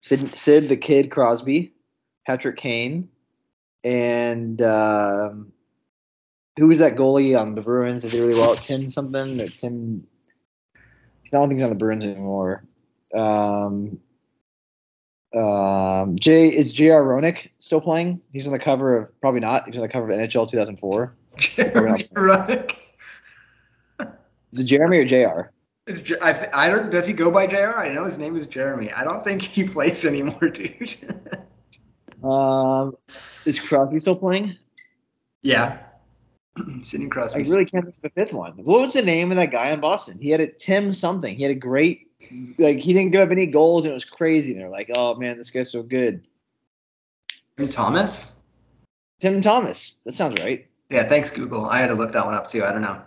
Sid, Sid the Kid Crosby, Patrick Kane, and um, who was that goalie on the Bruins that did really well? Tim something. Or Tim. I don't think he's on the Bruins anymore. Um, um, Jay is J.R. Roenick still playing? He's on the cover of probably not. He's on the cover of NHL 2004. Jeremy Roenick. Is it Jeremy or Jr.? I, I don't. Does he go by Jr? I know his name is Jeremy. I don't think he plays anymore, dude. Um, is Crosby still playing? yeah. Sidney I Crosby. really can't think of a fifth one. What was the name of that guy in Boston? He had a Tim something. He had a great, like he didn't give up any goals and it was crazy. They're like, oh man, this guy's so good. Tim Thomas. Tim Thomas. That sounds right. Yeah, thanks Google. I had to look that one up too. I don't know.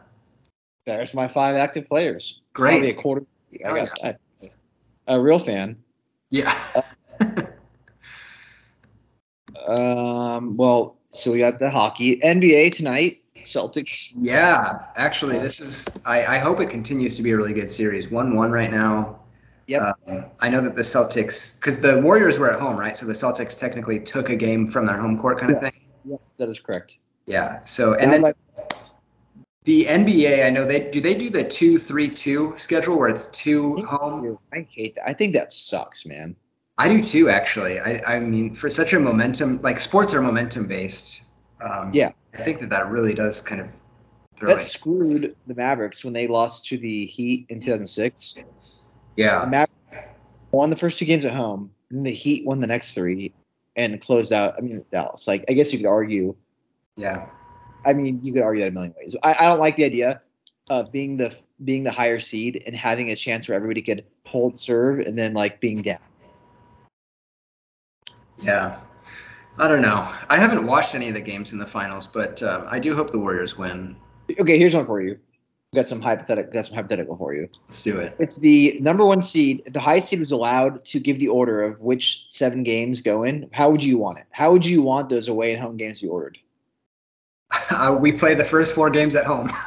There's my five active players. Great. Probably a quarter. I Oh, got. A real fan. Yeah. Um, well, so we got the hockey NBA tonight. Celtics. yeah. Actually, this is. I, I hope it continues to be a really good series. One one right now. Yep. Um, I know that the Celtics, because the Warriors were at home, right? So the Celtics technically took a game from their home court, kind of thing. Yeah, that is correct. Yeah. So and then the NBA, I know they do. They do the two three two schedule where it's two home. I hate that. I think that sucks, man. I do too, actually. I, I mean, for such a momentum, like sports are momentum based. Um, Yeah. I think that that really does kind of throw That it. screwed the Mavericks when they lost to the Heat in 2006. The Yeah. Mavericks won the first two games at home, and the Heat won the next three and closed out. I mean, Dallas. Like, I guess you could argue. Yeah. I mean, you could argue that a million ways. I, I don't like the idea of being the being the higher seed and having a chance where everybody could hold serve and then like being down. Yeah. I don't know. I haven't watched any of the games in the finals, but um, I do hope the Warriors win. Okay, here's one for you. Got some hypothetical. Got some hypothetical for you. Let's do it. If the number one seed, if the high seed was allowed to give the order of which seven games go in, how would you want it? How would you want those away and home games to be ordered? Uh, we play the first four games at home.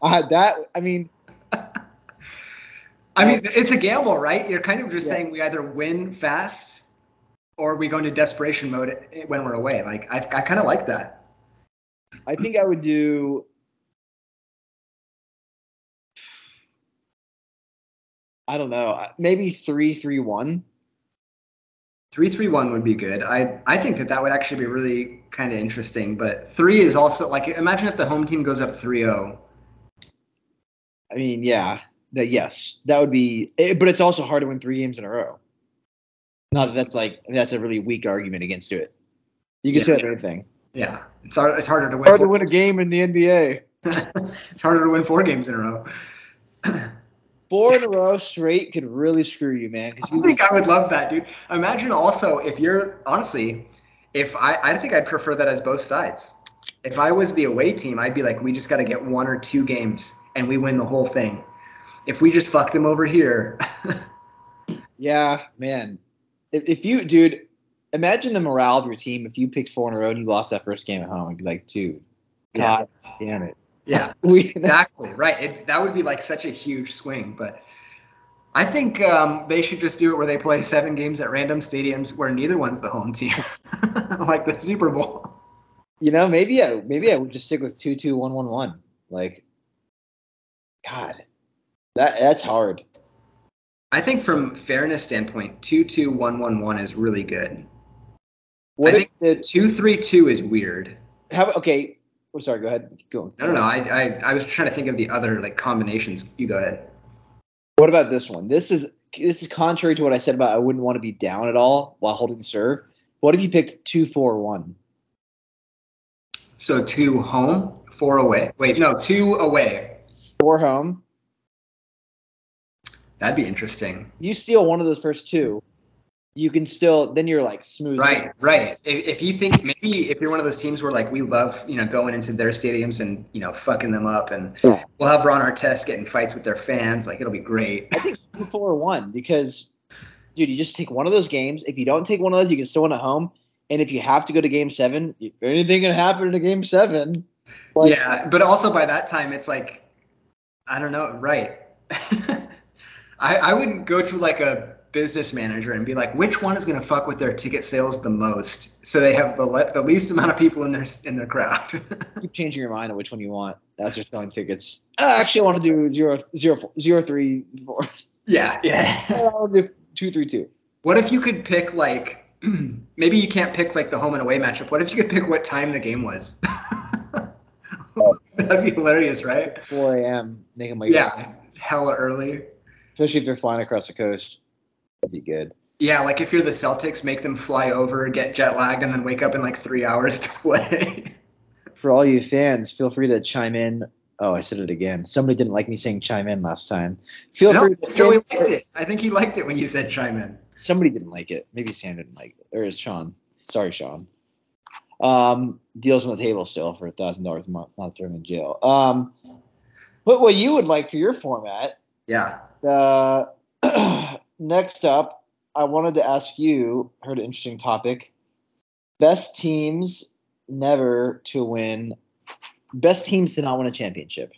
Uh, that I mean, I mean, it's a gamble, right? You're kind of just Yeah. saying we either win fast or we go into desperation mode when we're away. Like, I, I kind of like that. I think I would do. I don't know. Maybe three, three, one. Three three one would be good. I I think that that would actually be really kind of interesting. But three is also like imagine if the home team goes up 3-0. I mean, yeah, that yes, that would be. It, but it's also hard to win three games in a row. Not that that's like that's a really weak argument against it. You can Yeah. say that for anything. Yeah, it's hard, it's harder to win. Hard to four- win a game in the NBA. it's harder to win four games in a row. Four in a row straight could really screw you, man. I you think I would love that, dude. Imagine also if you're honestly, if I I think I'd prefer that as both sides. If I was the away team, I'd be like, we just got to get one or two games and we win the whole thing. If we just fuck them over here, Yeah, man. If, if you, dude, imagine the morale of your team if you picked four in a row and you lost that first game at home. I'd be like, dude, Yeah. God damn it. Yeah, We, exactly right. It, that would be like such a huge swing, but I think um, they should just do it where they play seven games at random stadiums where neither one's the home team, like the Super Bowl. You know, maybe I maybe I would just stick with two two one one one. Like, God, that that's hard. I think from fairness standpoint, two two one one one is really good. What I think the two three two is weird. how okay? Oh, sorry. Go ahead. Go. I don't know. I, I I was trying to think of the other like combinations. You go ahead. What about this one? This is this is contrary to what I said about I wouldn't want to be down at all while holding serve. What if you picked two four one? So two home, four away. Wait, no, two away. Four home. That'd be interesting. You steal one of those first two, you can still then you're like smooth. Right, right. If, if you think maybe if you're one of those teams where like we love, you know, going into their stadiums and you know fucking them up, and Yeah. we'll have Ron Artest getting fights with their fans, like it'll be great. I think four one because, dude, you just take one of those games. If you don't take one of those, you can still win at home. And if you have to go to game seven, anything can happen in a game seven. Like, yeah, but also by that time it's like, I don't know, right? I I wouldn't go to like a business manager and be like, which one is going to fuck with their ticket sales the most, so they have the le- the least amount of people in their in their crowd. keep changing your mind on which one you want as you're selling tickets. Uh, actually, I want to do zero, zero, four, zero, three, four. yeah, yeah. I want to do two, three, two. What if you could pick like maybe you can't pick like the home and away matchup. What if you could pick what time the game was? That'd be hilarious, right? 4 a.m. Making my Yeah, hella early. especially if they're flying across the coast. That'd be good. Yeah, like if you're the Celtics, make them fly over, get jet lagged, and then wake up in like three hours to play. For all you fans, feel free to chime in. Oh, I said it again. Somebody didn't like me saying chime in last time. Feel no, free. To, Joey liked it. I think he liked it when you said chime in. Somebody didn't like it. Maybe Sam didn't like it. Or is Sean? Sorry, Sean. Um, deals on the table still for a thousand dollars a month. Not throw him in jail. Um, but what you would like for your format? Yeah. Uh, next up, I wanted to ask you. Heard an interesting topic. Best teams never to win. Best teams to not win a championship.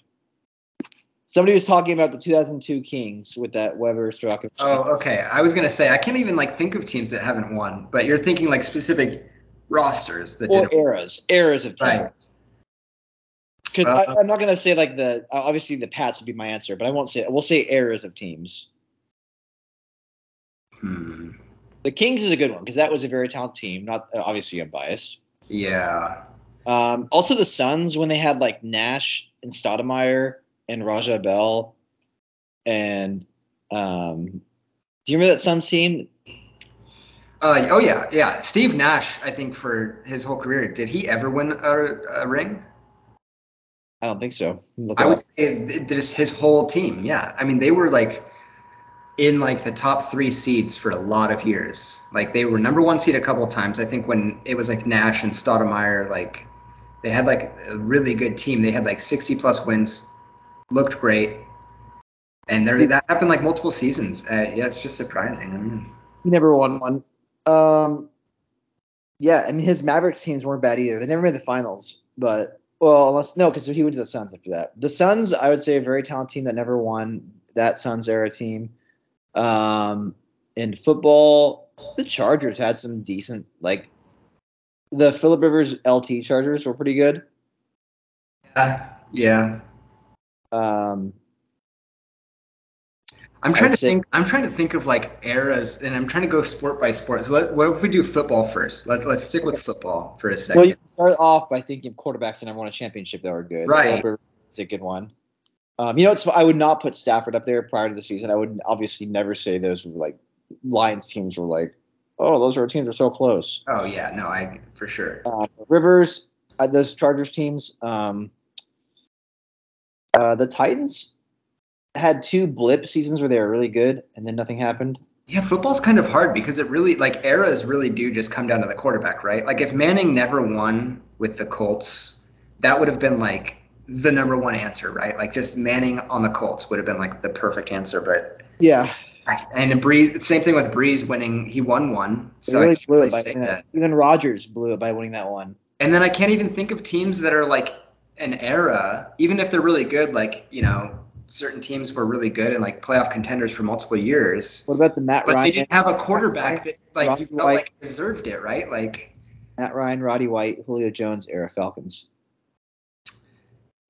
Somebody was talking about the 2002 Kings with that Webber Straka. Oh, okay. I was gonna say I can't even like think of teams that haven't won, but you're thinking like specific rosters that or eras, eras of teams. Right. Because Uh, I'm not going to say like the obviously the Pats would be my answer, but I won't say we'll say eras of teams. Hmm. The Kings is a good one because that was a very talented team. Not uh, obviously I'm biased. Yeah. Um, also the Suns when they had like Nash and Stoudemire and Raja Bell, and um, do you remember that Suns team? Uh, oh yeah, yeah. Steve Nash, I think for his whole career, did he ever win a, a ring? I don't think so. I would up. say this his whole team. Yeah, I mean they were like in like the top three seeds for a lot of years. Like they were number one seed a couple times. I think when it was like Nash and Stoudemire, like they had like a really good team. They had like sixty plus wins, looked great, and there that happened like multiple seasons. Uh, yeah, it's just surprising. I mean, He never won one. Um, yeah, I mean his Mavericks teams weren't bad either. They never made the finals, but well, unless no, because he went to the Suns after that. The Suns, I would say, a very talented team that never won. That Suns era team. Um, in football, the Chargers had some decent like. The Philip Rivers LT Chargers were pretty good. yeah, yeah. Um, I'm trying to think. I'm trying to think of like eras, and I'm trying to go sport by sport. So let, what if we do football first? Let, let's stick with football for a second. well, you can start off by thinking of quarterbacks that never won a championship that were good. Right. Philip Rivers is a good one. Um, you know, it's I would not put Stafford up there prior to the season. I would obviously never say those were like Lions teams were like, oh, those are teams are so close. oh yeah, no, I for sure. Uh, Rivers, uh, those Chargers teams, um, uh, the Titans had two blip seasons where they were really good, and then nothing happened. Yeah, football's kind of hard because it really like eras really do just come down to the quarterback, right? Like if Manning never won with the Colts, that would have been like the number one answer, right? Like just Manning on the Colts would have been like the perfect answer, but Yeah, and Brees, same thing with Brees winning. He won one, so I really can't really say that. that. Even Rodgers blew it by winning that one. And then I can't even think of teams that are like an era, even if they're really good, like, you know, certain teams were really good and like playoff contenders for multiple years. What about the Matt But Ryan? they didn't have a quarterback that like Roddy you felt White. like deserved it, right? Like Matt Ryan, Roddy White, Julio Jones era Falcons.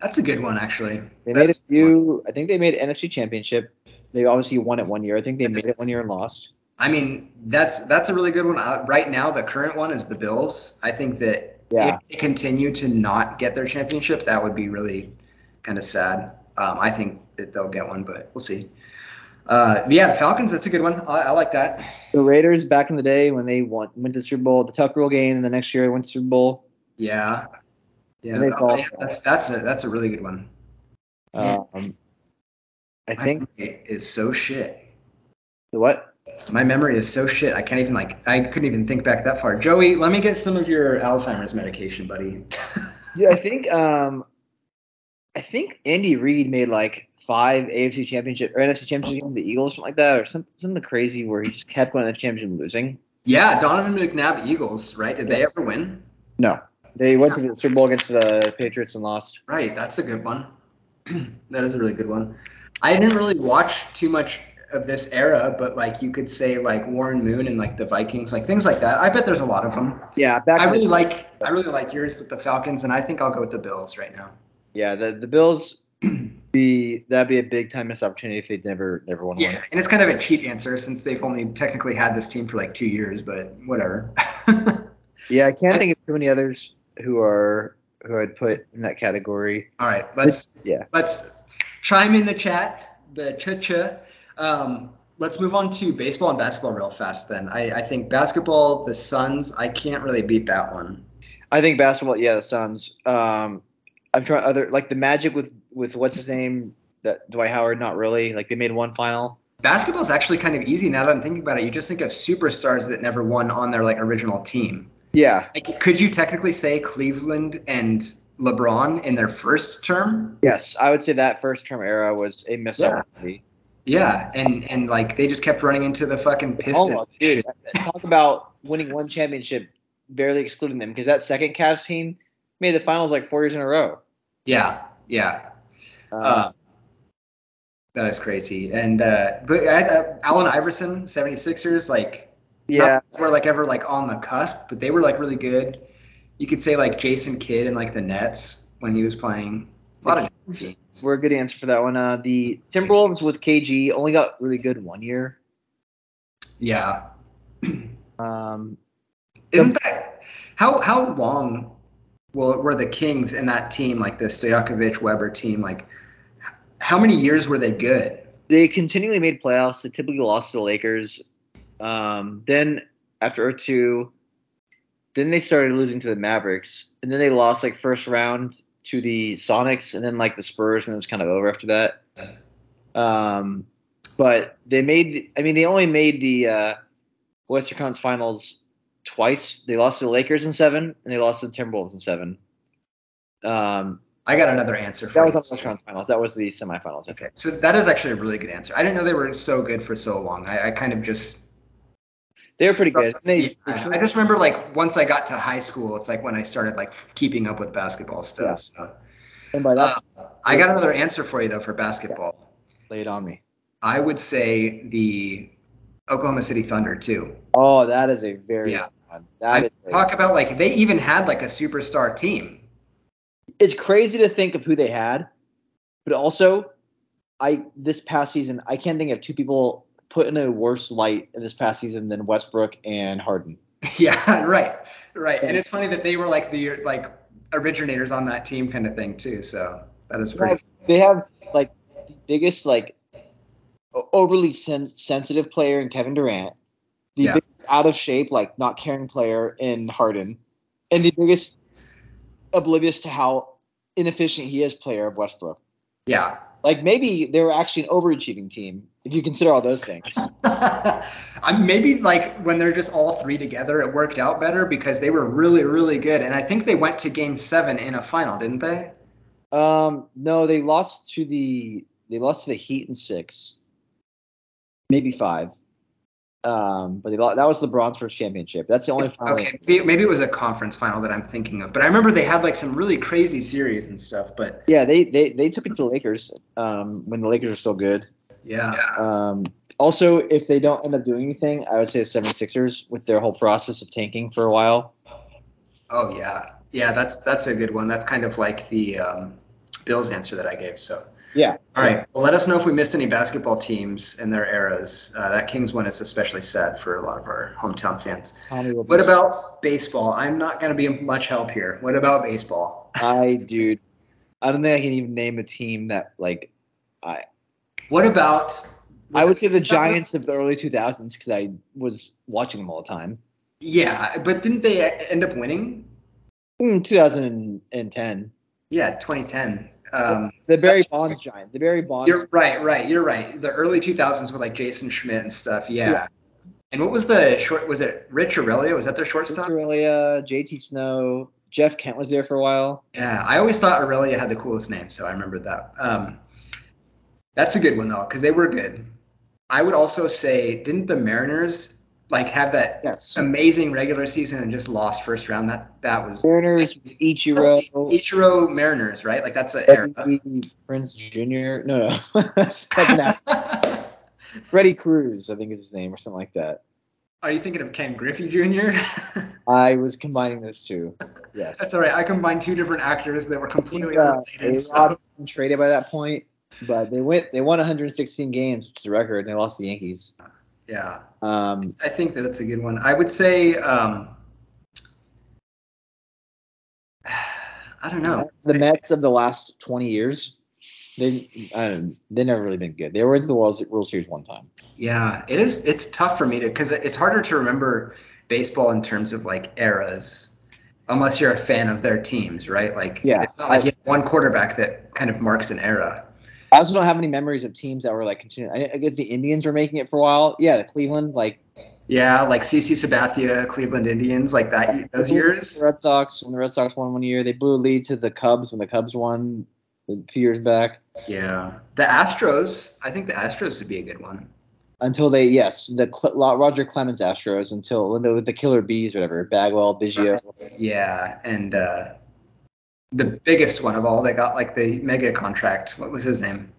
That's a good one actually. They made a few. I think they made NFC Championship. They obviously won it one year. I think they made it one year and lost. I mean, that's that's a really good one. Uh, right now, the current one is the Bills. I think that Yeah. if they continue to not get their championship, that would be really kind of sad. Um, I think that they'll get one, but we'll see. Uh, yeah, the Falcons. That's a good one. I, I like that. The Raiders back in the day when they won, went to the Super Bowl, the Tuck Rule game, and the next year they went to Super Bowl. Yeah, yeah. And they fall. yeah, that's that's a that's a really good one. Um, I My think memory is so shit. what? My memory is so shit. I can't even like. I couldn't even think back that far. Joey, let me get some of your Alzheimer's medication, buddy. Yeah, I think um, I think Andy Reid made like five AFC Championship or NFC Championship game, the Eagles, something like that, or some, something crazy where he just kept going to the championship losing. yeah, Donovan McNabb Eagles, right? Did they ever win? No, they went to the Super Bowl against the Patriots and lost. Right, that's a good one. that is a really good one. I didn't really watch too much of this era, but like you could say like Warren Moon and like the Vikings, like things like that. I bet there's a lot of them. Yeah, back I in the- really like I really like yours with the Falcons, and I think I'll go with the Bills right now. yeah the the Bills be that'd be a big time missed opportunity if they'd never never won Yeah, one. and it's kind of a cheap answer since they've only technically had this team for like two years, but whatever. Yeah, I can't think of too many others who are who I'd put in that category. All right, let's Yeah. let's chime in the chat, the cha-cha. Um, let's move on to baseball and basketball real fast. Then I, I think basketball, the Suns. I can't really beat that one. I think basketball. Yeah, the Suns. Um, I'm trying other like the Magic with with what's his name that Dwight Howard. Not really. Like they made one final. Basketball is actually kind of easy now that I'm thinking about it. You just think of superstars that never won on their like original team. Yeah. Like, could you technically say Cleveland and LeBron in their first term? Yes, I would say that first term era was a missed Yeah. opportunity. Yeah, and and like they just kept running into the fucking Pistons. Almost, dude. Talk about winning one championship, barely excluding them because that second Cavs team made the finals like four years in a row. Yeah, yeah. Uh, Uh, that is crazy. And uh, but I, uh, Allen Iverson, 76ers, like yeah, not we're like ever like on the cusp, but they were like really good. You could say like Jason Kidd and like the Nets when he was playing. A lot of different teams. we're a good answer for that one. Uh, the Timberwolves with KG only got really good one year. Yeah. Um, Isn't that how how long well were the Kings in that team like the Stojakovic Webber team like how many years were they good? they continually made playoffs. They typically lost to the Lakers. Um, then after 02, then they started losing to the Mavericks, and then they lost like first round to the Sonics, and then like the Spurs, and it was kind of over after that. Um, but they made. I mean, they only made the uh, Western Conference Finals twice. They lost to the Lakers in seven, and they lost to the Timberwolves in seven. Um, I got another answer for that you. was not the Western Conference Finals. That was the semifinals. Okay, so that is actually a really good answer. I didn't know they were so good for so long. I, I kind of just They were pretty good. They, Yeah, I just remember like once I got to high school, it's like when I started like keeping up with basketball stuff. Yeah. So, and by that, uh, I got another answer for you though for basketball. lay it on me. I would say the Oklahoma City Thunder too. Oh, that is a very Yeah. good one. I That is a- talk about like they even had like a superstar team. it's crazy to think of who they had, but also, I this past season I can't think of two people put in a worse light this past season than Westbrook and Harden. yeah, right, right. And it's funny that they were like the like originators on that team kind of thing too. So that is pretty. They have like the biggest like overly sen- sensitive player in Kevin Durant, the Yeah. biggest out of shape like not caring player in Harden, and the biggest oblivious to how inefficient he is player of Westbrook. Yeah. Like maybe they were actually an overachieving team if you consider all those things. I'm maybe like when they're just all three together, it worked out better because they were really, really good. And I think they went to game seven in a final, didn't they? Um, no, they lost to the they lost to the Heat in six, maybe five. Um, but they, lo- that was LeBron's first championship. That's the only final. Okay, maybe maybe it was a conference final that I'm thinking of, but I remember they had like some really crazy series and stuff. But Yeah, they, they they took it to the Lakers um, when the Lakers are still good. Yeah, Um, also, if they don't end up doing anything, I would say the 76ers with their whole process of tanking for a while. oh yeah, yeah, that's that's a good one. That's kind of like the um, Bills answer that I gave. So Yeah. all right, well, let us know if we missed any basketball teams in their eras. Uh, that Kings one is especially sad for a lot of our hometown fans. Tommy will be- What about baseball? I'm not going to be much help here. What about baseball? I, dude? I don't think I can even name a team that like. What about? I would was say the Giants of the early 2000s because I was watching them all the time. Yeah, but didn't they end up winning? Hmm, 2010. Yeah, 2010. Um, The Barry Bonds Giant. The Barry Bonds. you're right, right. You're right. The early 2000s with like Jason Schmidt and stuff. Yeah. Yeah. And what was the short? Was it Rich Aurilia? Was that their shortstop? Aurilia, JT Snow, Jeff Kent was there for a while. Yeah, I always thought Aurilia had the coolest name, so I remembered that. Um, that's a good one though, because they were good. I would also say, didn't the Mariners like have that Yes. amazing regular season and just lost first round? That that was Mariners, Ichiro, Ichiro Mariners, right? Like that's an era. Freddie Prinze Jr. No, no, that's, that's not Freddie Cruz. I think is his name or something like that. Are you thinking of Ken Griffey Jr.? I was combining those two. Yes. That's all right. I combined two different actors that were completely Uh, unrelated. so- traded by that point, but they went. They won 116 games, which is a record, and they lost to the Yankees. Yeah, Um, I think that that's a good one. I would say, um, I don't know. the Mets of the last 20 years, they don't, they never really been good. They were into the World, World Series one time. Yeah, it is. It's tough for me to because it's harder to remember baseball in terms of like eras, unless you're a fan of their teams, right? Like, Yeah, it's not like I- you have one quarterback that kind of marks an era. I also don't have any memories of teams that were like continuing. I, I guess the Indians were making it for a while. Yeah, the Cleveland, like Yeah, like CC Sabathia, Cleveland Indians, like that those The years. Red Sox, when the Red Sox won one year, they blew a lead to the Cubs when the Cubs won a few years back. Yeah, the Astros. I think the Astros would be a good one. Until they, yes, the Roger Clemens Astros until the, with the Killer Bees, whatever, Bagwell, Biggio. Yeah, and uh, the biggest one of all, they got like the mega contract. What was his name?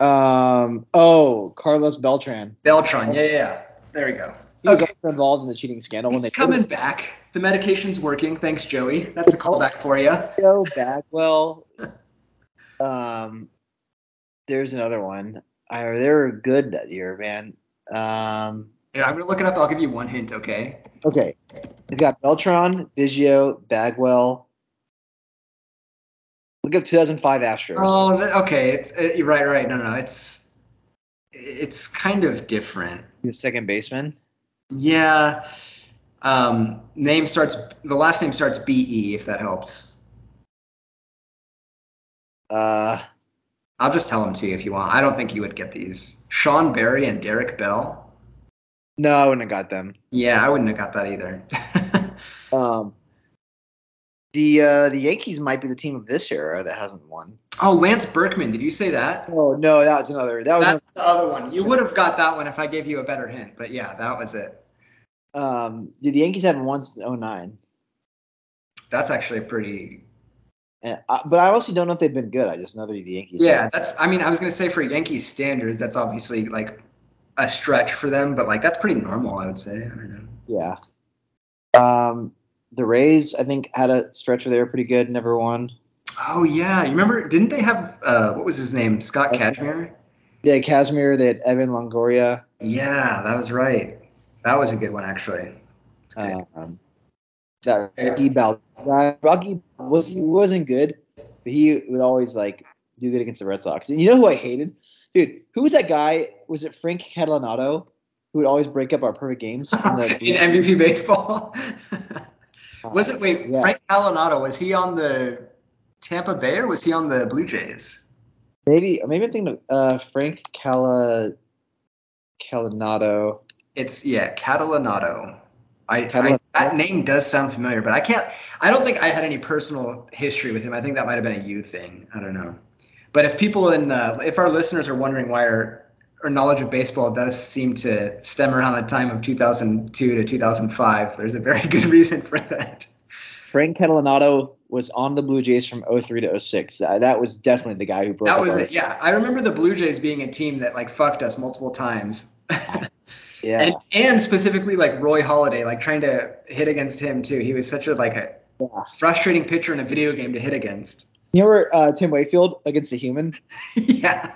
Um, oh, Carlos Beltran. Beltran. Yeah, yeah, yeah. There we go. He was also involved in the cheating scandal when they coming back. The medication's working. Thanks, Joey. That's a callback for you. Biggio, Bagwell. Um, there's another one. I, they were good that year, man. Um, Yeah, I'm gonna look it up. I'll give you one hint. Okay. okay, it's got Beltran, Biggio, Bagwell. Look up 2005 Astros. Oh, okay. It's you're right, right. No, no, it's it's kind of different. He was second baseman. Yeah. Um, name starts. The last name starts B E. If that helps. Uh, I'll just tell them to you if you want. I don't think you would get these. Sean Berry and Derek Bell. no, I wouldn't have got them. Yeah, I wouldn't have got that either. Um, the uh, the Yankees might be the team of this era that hasn't won. oh, Lance Berkman. Did you say that? Oh no, that was another. That was That's the other one. You would have got that one if I gave you a better hint. But yeah, that was it. um, the Yankees haven't won since 09. That's actually pretty. And I, but I also don't know if they've been good. I just know they're the Yankees. Yeah, that's. I mean, I was gonna say for Yankees standards, that's obviously like a stretch for them, but like that's pretty normal, I would say. I don't know. Yeah. Um, the Rays, I think, had a stretch where they were pretty good. Never won. Oh yeah, you remember? Didn't they have uh, what was his name? Scott Kazmir. Yeah, had Kazmir. They had Evan Longoria. Yeah, that was right. That was a good one actually. Good. Um, that Rocky Bal guy. Rocky was he wasn't good, but he would always like do good against the Red Sox. And you know who I hated, dude? Who was that guy? Was it Frank Catalanotto who would always break up our perfect games? In the, in MVP baseball. was it wait, Yeah. Frank Palinato, was he on the Tampa Bay or was he on the Blue Jays? Maybe, maybe I'm thinking of uh, Frank Cala Calanato. It's yeah, Catalanotto. I, I that name does sound familiar, but I can't I don't think I had any personal history with him. I think that might have been a you thing. I don't know. But if people in uh, if our listeners are wondering why our or knowledge of baseball does seem to stem around the time of 2002 to 2005. There's a very good reason for that. Frank Catalanotto was on the Blue Jays from 03 to 06. Uh, that was definitely the guy who broke. That was it. Yeah, I remember the Blue Jays being a team that like fucked us multiple times. Yeah. and and specifically like Roy Halladay, like trying to hit against him too. He was such a like a Yeah. frustrating pitcher in a video game to hit against. you remember uh, Tim Wakefield against a Human? yeah.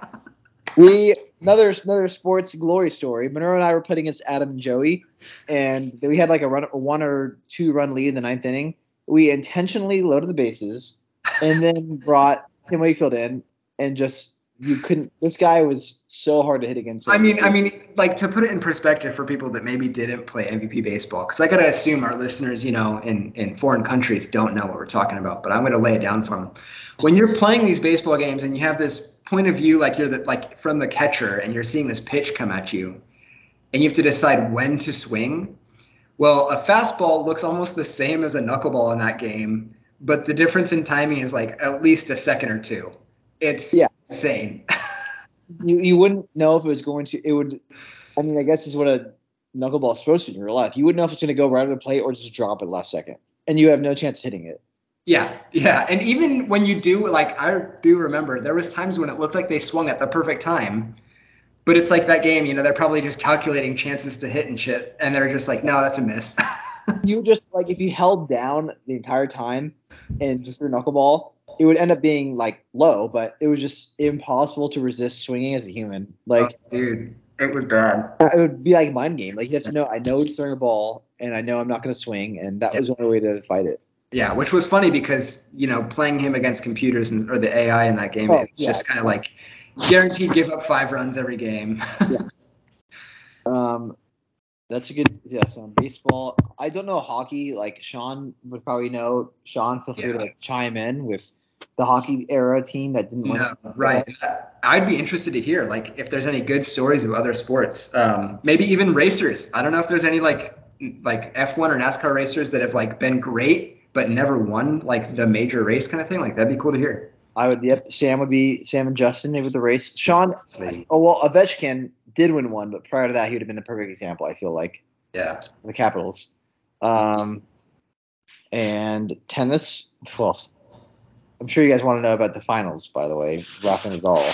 We another another sports glory story. Monroe and I were playing against Adam and Joey, and we had like a run, a one or two run lead in the ninth inning. We intentionally loaded the bases, and then brought Tim Wakefield in, and just you couldn't. This guy was so hard to hit against. I mean, I mean, like to put it in perspective for people that maybe didn't play MVP baseball, because I gotta assume our listeners, you know, in in foreign countries don't know what we're talking about. But I'm gonna lay it down for them. When you're playing these baseball games and you have this point of view, like you're the like from the catcher, and you're seeing this pitch come at you, and you have to decide when to swing. Well, a fastball looks almost the same as a knuckleball in that game, but the difference in timing is like at least a second or two. It's Yeah. Insane. you you wouldn't know if it was going to. It would. I mean, I guess is what a knuckleball is supposed to in real life. You wouldn't know if it's going to go right over the plate or just drop at the last second, and you have no chance of hitting it. Yeah, yeah, and even when you do, like I do remember, there was times when it looked like they swung at the perfect time, but it's like that game, you know, they're probably just calculating chances to hit and shit, and they're just like, no, that's a miss. you just like if you held down the entire time and just threw knuckleball, it would end up being like low, but it was just impossible to resist swinging as a human. Like Oh, dude, it was bad. it would be like mind game. Like you have to know I know he's throwing a ball and I know I'm not going to swing, and that was the only way to fight it. Yeah, which was funny because you know playing him against computers and, or the AI in that game, Oh, it's yeah. just kind of like guaranteed give up five runs every game. Yeah. Um, that's a good yeah. So on baseball, I don't know hockey. Like Sean would probably know. Sean, feel free Yeah. to like chime in with the hockey era team that didn't win. No, right. I'd be interested to hear like if there's any good stories of other sports. Um, maybe even racers. I don't know if there's any like like F1 or NASCAR racers that have like been great but never won like the major race kind of thing. Like that'd be cool to hear. I would. Yep. Sam would be Sam and Justin maybe with the race. Sean. Oh well, Ovechkin did win one, but prior to that, he would have been the perfect example. I feel like Yeah. the Capitals. Um, and tennis. Well, I'm sure you guys want to know about the finals. By the way, Rafa Nadal.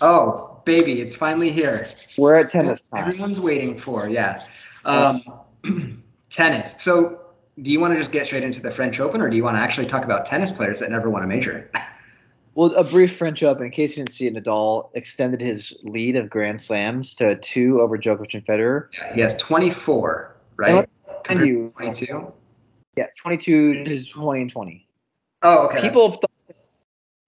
Oh, baby, it's finally here. We're at tennis time. Everyone's waiting for, yeah. Um, tennis. So, do you want to just get straight into the French Open, or do you want to actually talk about tennis players that never won a major? Well, a brief French Open. In case you didn't see it, Nadal extended his lead of Grand Slams to two over Djokovic and Federer. Yeah, he has 24, right? Compared you- 22. Yeah, 22 is 20 and 20. Oh, okay. People thought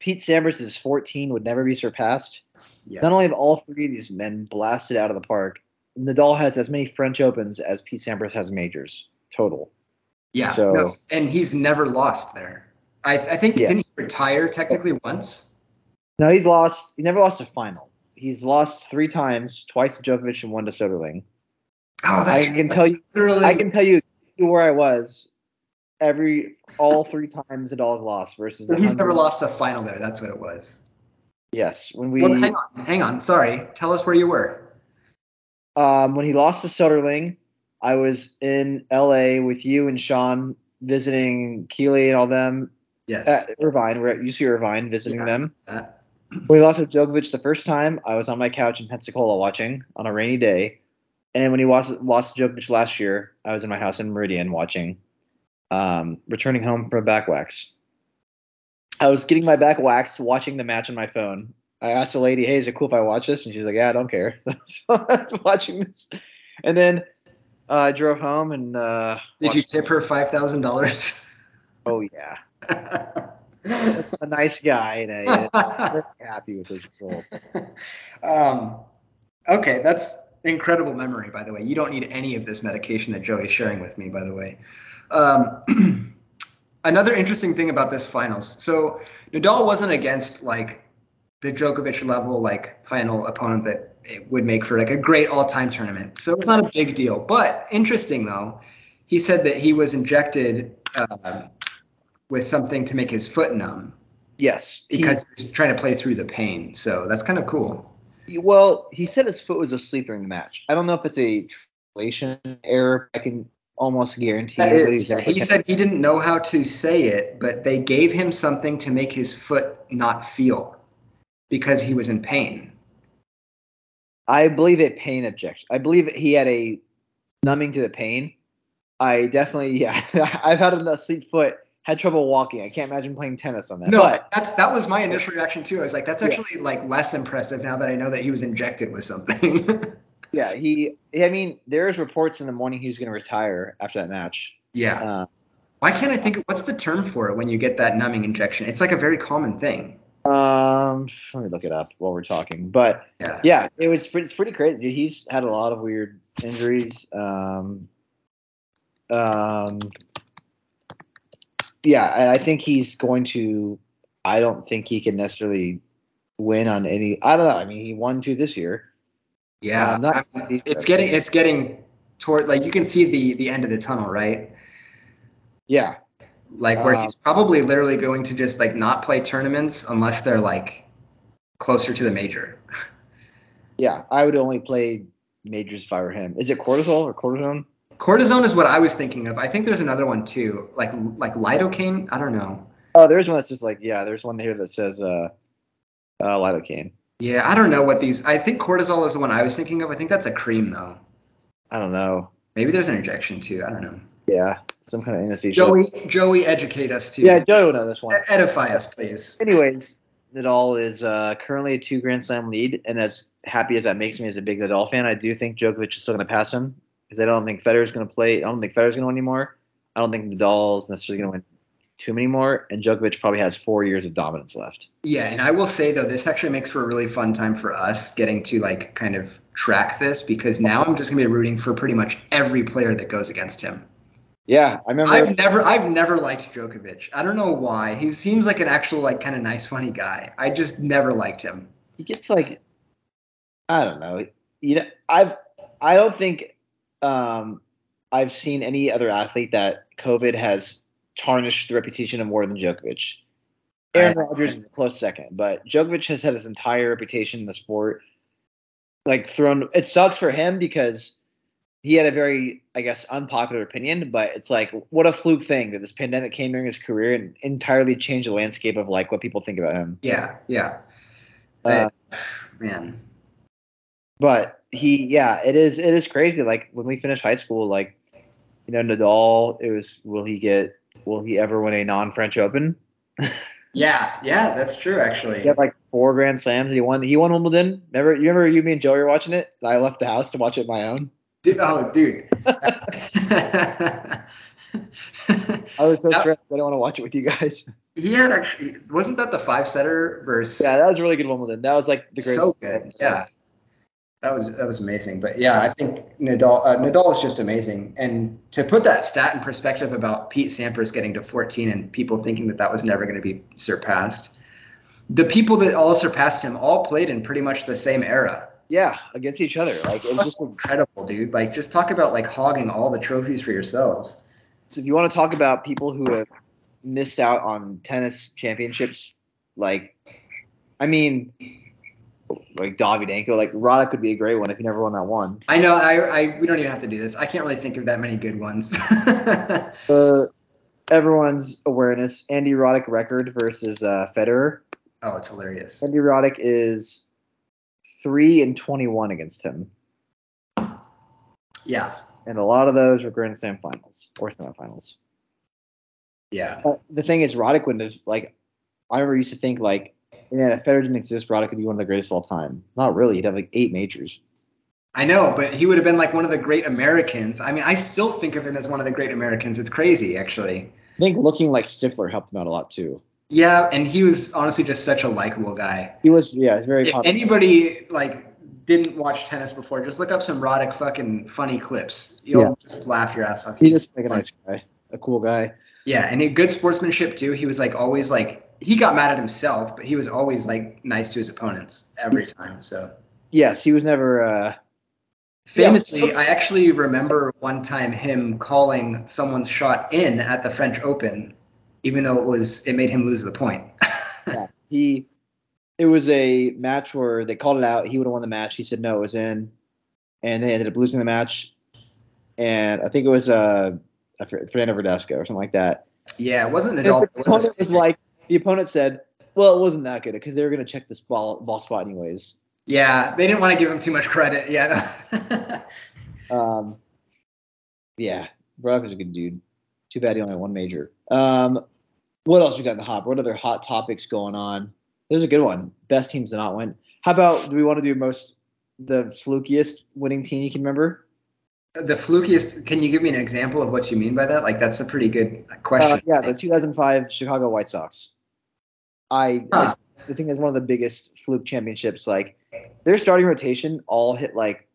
Pete Sampras' 14 would never be surpassed. yeah. Not only have all three of these men blasted out of the park, Nadal has as many French Opens as Pete Sampras has majors total. Yeah. So- no, and he's never lost there. I, I think Yeah. didn't he retire technically once? No, he's lost. He never lost a final. He's lost three times, twice to Djokovic and one to Soderling. Oh, that's I can tell you- Literally, I can tell you where I was every all three times Nadal has lost versus the he's never lost a final there. That's what it was. Yes, when we well, hang on, hang on. Sorry. Tell us where you were. um, when he lost to Soderling, I was in L.A. with you and Sean visiting Keeley and all them Yes. at Irvine. We're at UC Irvine visiting Yeah. them. That- When he lost to Djokovic the first time, I was on my couch in Pensacola watching on a rainy day. And when he lost, lost to Djokovic last year, I was in my house in Meridian watching, um, returning home from a back wax. I was getting my back waxed, watching the match on my phone. I asked the lady, "Hey, is it cool if I watch this?" And she's like, "Yeah, I don't care." so I was watching this, and then uh, I drove home and uh, Did you tip her five thousand dollars? Oh yeah, a nice guy, and I, I'm happy with his result. um, okay, that's incredible memory, by the way. You don't need any of this medication that Joey's sharing with me, by the way. Um, another interesting thing about this finals. So Nadal wasn't against like the Djokovic level like final opponent that it would make for like a great all-time tournament. So it's not a big deal. But interesting though, he said that he was injected um, with something to make his foot numb Yes, he- because he's trying to play through the pain. So that's kind of cool. Well, he said his foot was asleep during the match. I don't know if it's a translation error. I can almost guarantee. That you is, he said he didn't know how to say it, but they gave him something to make his foot not feel because he was in pain. I believe it pain objection. I believe he had a numbing to the pain. I definitely, yeah, I've had a sleep foot, had trouble walking. I can't imagine playing tennis on that. No, but, that's that was my initial reaction too. I was like, that's actually yeah. like less impressive now that I know that he was injected with something. yeah, he. I mean, there's reports in the morning he was going to retire after that match. Yeah. Uh, Why can't I think? What's the term for it when you get that numbing injection? It's like a very common thing. Um, let me look it up while we're talking. But yeah, yeah it was pretty, it's pretty crazy. He's had a lot of weird injuries. Um, um, yeah, and I think he's going to. I don't think he can necessarily win on any. I don't know. I mean, he won two this year. Yeah, um, it's getting it's getting toward like you can see the the end of the tunnel, right? Yeah, like where um, he's probably literally going to just like not play tournaments unless they're like closer to the major. Yeah, I would only play majors if I were him. Is it cortisol or cortisone? Cortisone is what I was thinking of. I think there's another one too, like like lidocaine. I don't know. Oh, there's one that's just like yeah. There's one here that says uh, uh lidocaine. Yeah, I don't know what these. I think cortisol is the one I was thinking of. I think that's a cream though. I don't know. Maybe there's an injection too. I don't know. Yeah, some kind of anesthesia. Joey, Joey, educate us too. Yeah, Joey will know this one. Edify us, please. Anyways, Nadal is uh, currently a two Grand Slam lead, and as happy as that makes me as a big Nadal fan, I do think Djokovic is still going to pass him because I don't think Federer is going to play. I don't think Federer's going to win anymore. I don't think Nadal's necessarily going to win too many more, and Djokovic probably has four years of dominance left. Yeah, and I will say though, this actually makes for a really fun time for us getting to like kind of track this because now I'm just gonna be rooting for pretty much every player that goes against him. Yeah, I remember. I've never, I've never liked Djokovic. I don't know why. He seems like an actual, like, kind of nice, funny guy. I just never liked him. He gets like, I don't know. You know, I've, I don't think, um, I've seen any other athlete that COVID has tarnished the reputation of more than Djokovic. Aaron Rodgers is a close second, but Djokovic has had his entire reputation in the sport like thrown. It sucks for him because he had a very, I guess, unpopular opinion, but it's like, what a fluke thing that this pandemic came during his career and entirely changed the landscape of like what people think about him. Yeah, yeah. Uh, man. But he, yeah, it is, it is crazy. Like when we finished high school, like, you know, Nadal, it was, will he get, will he ever win a non-French Open? yeah, yeah, that's true. Actually, he had like four Grand Slams. He won. He won Wimbledon. Remember, you remember you, me, and Joey were watching it. And I left the house to watch it my own. Dude, oh, dude. I was so stressed. I don't want to watch it with you guys. He had actually wasn't that the five setter versus? Yeah, that was a really good Wimbledon. That was like the greatest. So good. Yeah, that was that was amazing. But yeah, I think Nadal uh, Nadal is just amazing. And to put that stat in perspective about Pete Sampras getting to 14 and people thinking that that was never going to be surpassed, the people that all surpassed him all played in pretty much the same era. Yeah, against each other. Like it was just incredible, dude. Like just talk about like hogging all the trophies for yourselves. So if you want to talk about people who have missed out on tennis championships, like I mean like Davydenko, like Roddick could be a great one if he never won that one. I know. I, I we don't even have to do this. I can't really think of that many good ones. uh, everyone's awareness: Andy Roddick record versus uh, Federer. Oh, it's hilarious. Andy Roddick is three and twenty-one against him. Yeah, and a lot of those were Grand Slam finals or semifinals. Yeah. But the thing is, Roddick wouldn't have like. I remember used to think like, yeah, if Federer didn't exist, Roddick could be one of the greatest of all time. Not really. He'd have like eight majors. I know, but he would have been like one of the great Americans. I mean, I still think of him as one of the great Americans. It's crazy, actually. I think looking like Stifler helped him out a lot too. Yeah, and he was honestly just such a likable guy. He was, yeah, very. If anybody like didn't watch tennis before, just look up some Roddick fucking funny clips. You'll yeah. just laugh your ass off. He's, He's just like a nice guy, a cool guy. Yeah, and he good sportsmanship too. He was like always like he got mad at himself, but he was always like nice to his opponents every time. So yes, he was never. uh Famously, yeah. I actually remember one time him calling someone's shot in at the French Open even though it was it made him lose the point. yeah, he it was a match where they called it out. He would have won the match. He said no, it was in, and they ended up losing the match. And I think it was uh, Fernando Verdasco or something like that. Yeah, it wasn't Nadal. it was a was like, the opponent said, "Well, it wasn't that good because they were going to check this ball ball spot anyways." yeah, they didn't want to give him too much credit. Yeah. Um, yeah, Brock is a good dude. Too bad he only had one major. Um, what else we got in the hop? What other hot topics going on? There's a good one. Best teams to not win. How about do we want to do most the flukiest winning team you can remember? the flukiest. Can you give me an example of what you mean by that? Like, that's a pretty good question. Uh, yeah, the 2005 Chicago White Sox. I, Huh. I think it's one of the biggest fluke championships. Like their starting rotation all hit like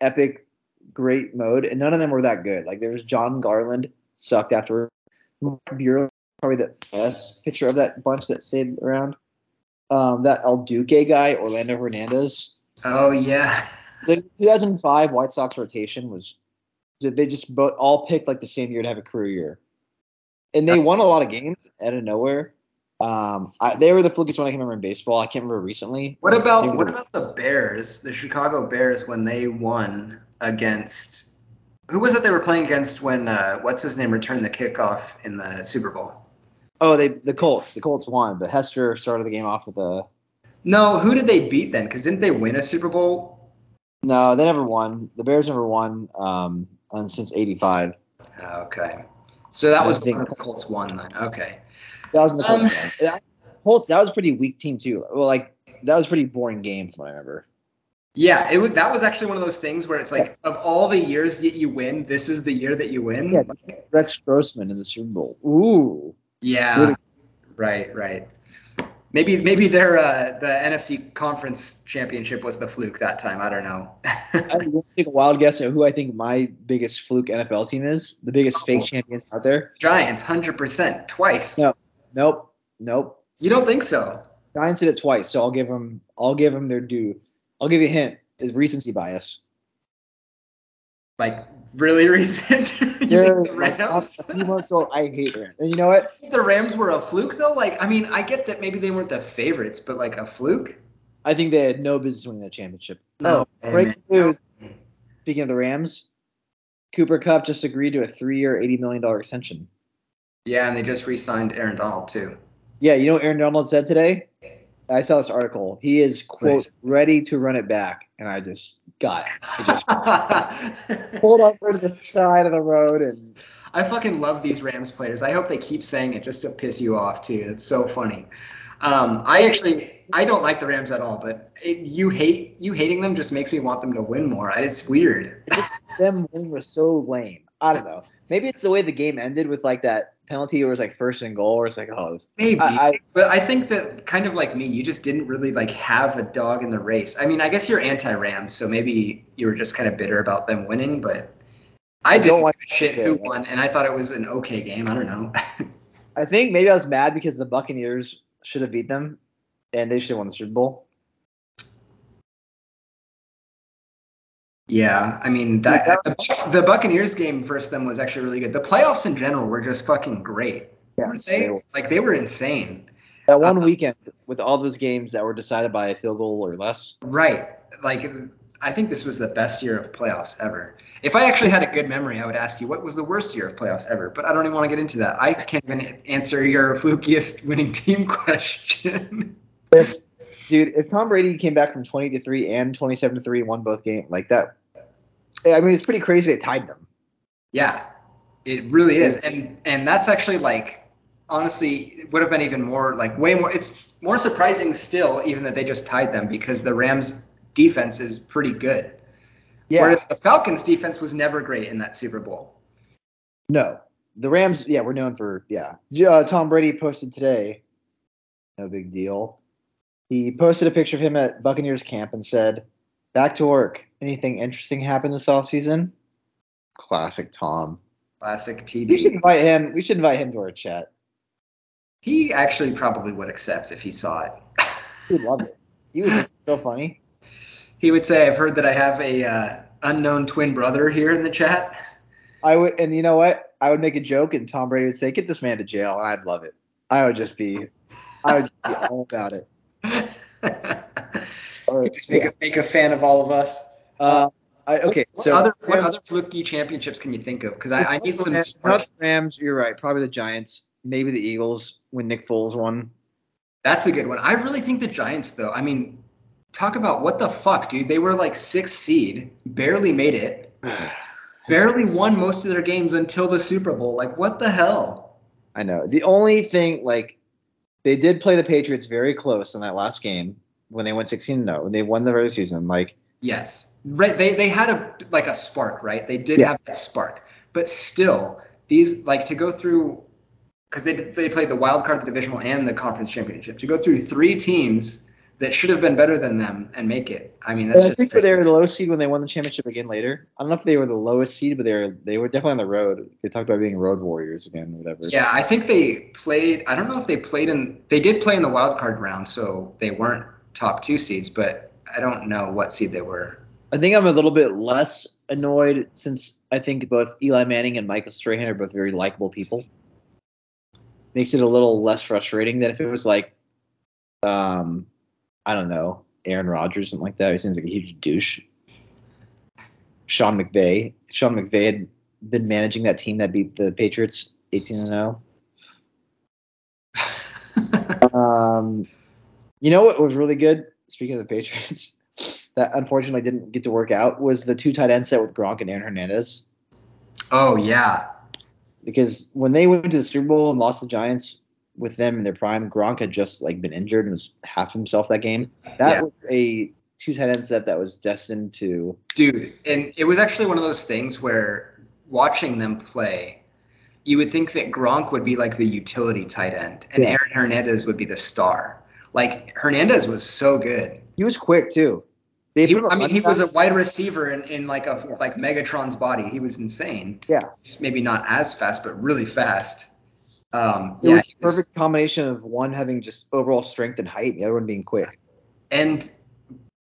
epic great mode, and none of them were that good. Like there was Jon Garland sucked after Buehrle, probably the best pitcher of that bunch that stayed around. Um, that El Duque guy, Orlando Hernandez. oh yeah. The 2005 White Sox rotation was they just both all picked like the same year to have a career year, and they That's- won a lot of games out of nowhere. Um, I, they were the flukiest one I can remember in baseball. I can't remember recently. What about Maybe what the- about the Bears, the Chicago Bears, when they won against who was it they were playing against when uh, what's his name returned the kickoff in the Super Bowl? Oh, they the Colts. The Colts won, but Hester started the game off with a No, who did they beat then? Because didn't they win a Super Bowl? no. They never won. The Bears never won um, since '85. Okay, so that I was think- the Colts won then. Okay, That was in the Colts. Um, one. Colts. That was a pretty weak team too. Well, like that was a pretty boring game from what I remember. yeah, it was. That was actually one of those things where it's like of all the years that you win, this is the year that you win. Yeah, Rex Grossman in the Super Bowl. Ooh. Yeah, Really- right, right. Maybe maybe their uh, the NFC Conference Championship was the fluke that time. I don't know. I will take a wild guess at who I think my biggest fluke NFL team is. The biggest fake champions out there. Giants, hundred percent, twice. No. Nope. Nope. You don't think so? Giants did it twice, so I'll give them. I'll give them their due. I'll give you a hint. Is recency bias. Like really recent? you think the Rams? a few months old. I hate Rams. And you know what? the Rams were a fluke though. Like I mean, I get that maybe they weren't the favorites, but like a fluke. I think they had no business winning that championship. No, oh, breaking news. Speaking of the Rams, Cooper Kupp just agreed to a three-year, eighty million dollar extension. Yeah, and they just re-signed Aaron Donald too. Yeah, you know what Aaron Donald said today? I saw this article. He is quote Nice. ready to run it back, and I just got I just pulled over to the side of the road and I fucking love these Rams players. I hope they keep saying it just to piss you off too. It's so funny. Um, I actually I don't like the Rams at all, but it, you hate you hating them just makes me want them to win more. I- It's weird. them winning was so lame. I don't know. Maybe it's the way the game ended with like that penalty it was like first and goal, or it's like, oh, Maybe, I, I, but I think that kind of like me, you just didn't really like have a dog in the race. I mean, I guess you're anti-Rams, so maybe you were just kind of bitter about them winning, but I, I didn't don't like- shit who won, and I thought it was an okay game. I don't know. I think maybe I was mad because the Buccaneers should have beat them, and they should have won the Super Bowl. Yeah, I mean that the, Buccaneers game versus them was actually really good. The playoffs in general were just fucking great. Weren't they? they were. Like they were insane. That one Uh, weekend with all those games that were decided by a field goal or less. Right. Like I think this was the best year of playoffs ever. If I actually had a good memory, I would ask you what was the worst year of playoffs ever. But I don't even want to get into that. I can't even answer your flukiest winning team question. Dude, if Tom Brady came back from twenty to three and twenty seven to three and won both games like that, I mean it's pretty crazy they tied them. yeah, it really is, and and that's actually like honestly it would have been even more like way more. It's more surprising still, even that they just tied them because the Rams defense is pretty good. Yeah, Whereas the Falcons defense was never great in that Super Bowl. no, the Rams. Yeah, we're known for yeah. Uh, Tom Brady posted today. No big deal. He posted a picture of him at Buccaneers camp and said, "Back to work. Anything interesting happened this offseason? Classic Tom. Classic We should invite him. We should invite him to our chat. He actually probably would accept if he saw it. He would love it. He was so funny. He would say, "I've heard that I have a uh, unknown twin brother here in the chat." I would, and you know what? I would make a joke, and Tom Brady would say, "Get this man to jail," and I'd love it. I would just be, I would just be all about it. Or- Just make, yeah. a, make a fan of all of us. Uh, I, okay, What so other what other fluky championships can you think of? Because I, I need some. Rams- spark. not the Rams. You're right. Probably the Giants. Maybe the Eagles when Nick Foles won. That's a good one. I really think the Giants, though. I mean, talk about what the fuck, dude. They were like sixth seed, barely made it, barely won most of their games until the Super Bowl. Like, what the hell? I know. The only thing, like, they did play the Patriots very close in that last game when they went 16 0. When they won the regular season. Like, Yes, right. They they had a like a spark, right? They did Yeah. have that spark, but still, these like to go through because they they played the wild card, the divisional, and the conference championship. To go through three teams that should have been better than them and make it. I mean, that's I just think they were the lowest seed when they won the championship again later. I don't know if they were the lowest seed, but they were they were definitely on the road. They talked about being road warriors again, or whatever. Yeah, I think they played. I don't know if they played in. They did play in the wild card round, so they weren't top two seeds. But I don't know what seed they were. I think I'm a little bit less annoyed since I think both Eli Manning and Michael Strahan are both very likable people. Makes it a little less frustrating than if it was like, um, I don't know, Aaron Rodgers, something like that. He seems like a huge douche. Sean McVay. Sean McVay had been managing that team that beat the Patriots 18 and 0. Um, you know what was really good? Speaking of the Patriots, that unfortunately didn't get to work out was the two tight end set with Gronk and Aaron Hernandez. oh yeah, Because when they went to the Super Bowl and lost the Giants with them in their prime, Gronk had just like been injured and was half himself that game. That Yeah. was a two tight end set that was destined to. dude, and it was actually one of those things where watching them play, you would think that Gronk would be like the utility tight end, and Yeah. Aaron Hernandez would be the star. Like Hernandez was so good. He was quick too. He, I mean, he was a wide receiver in, in like a like Megatron's body. He was insane. Yeah. maybe not as fast, but really fast. Um. It yeah, was perfect combination of one having just overall strength and height, and the other one being quick. and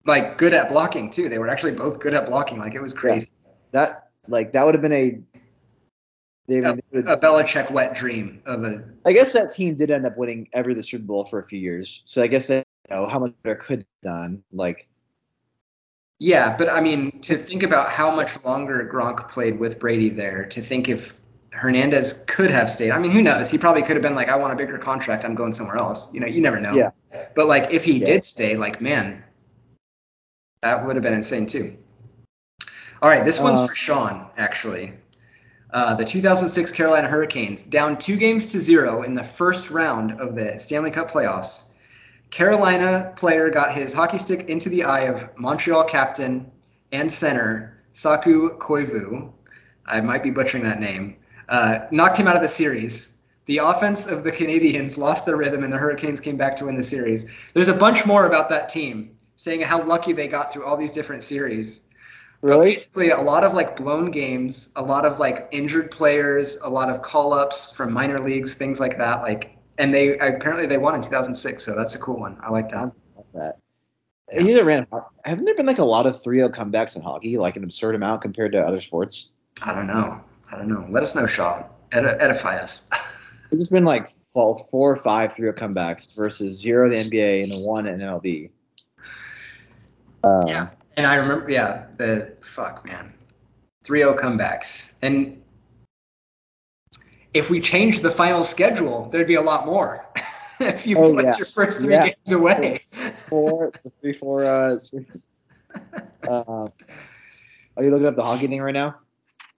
like good at blocking too. They were actually both good at blocking. Like it was crazy. That like that would have been a. They, A, a Belichick wet dream of a I guess that team did end up winning every the Super Bowl for a few years. So I guess that you know how much better could have done. Like Yeah, but I mean, to think about how much longer Gronk played with Brady there, to think if Hernandez could have stayed. I mean, who knows? He probably could have been like, I want a bigger contract. I'm going somewhere else. You know, you never know. Yeah. But like, if he Yeah. did stay, like, man, that would have been insane too. All right, this one's Uh, for Sean, actually. Uh, the 2006 Carolina Hurricanes down two games to zero in the first round of the Stanley Cup playoffs. Carolina player got his hockey stick into the eye of Montreal captain and center Saku Koivu. I might be butchering that name. Uh, knocked him out of the series. The offense of the Canadiens lost their rhythm, and the Hurricanes came back to win the series. There's a bunch more about that team, saying how lucky they got through all these different series. Really, basically, a lot of like blown games, a lot of like injured players, a lot of call ups from minor leagues, things like that. Like, and they apparently they won in 2006, so that's a cool one. I like that. Sounds like that. Yeah. Here's a random. Haven't there been like a lot of 3-0 comebacks in hockey, like an absurd amount compared to other sports? I don't know. I don't know. Let us know, Shaw. Edi- edify us. There's been like four, or five 3-0 comebacks versus zero in the NBA and one in MLB. Um, Yeah. And I remember, yeah, the fuck, man. 3 0 comebacks. And if we changed the final schedule, there'd be a lot more. if you Oh, put yeah. your first three Yeah. games away. four, three. Uh, uh, are you looking up the hockey thing right now?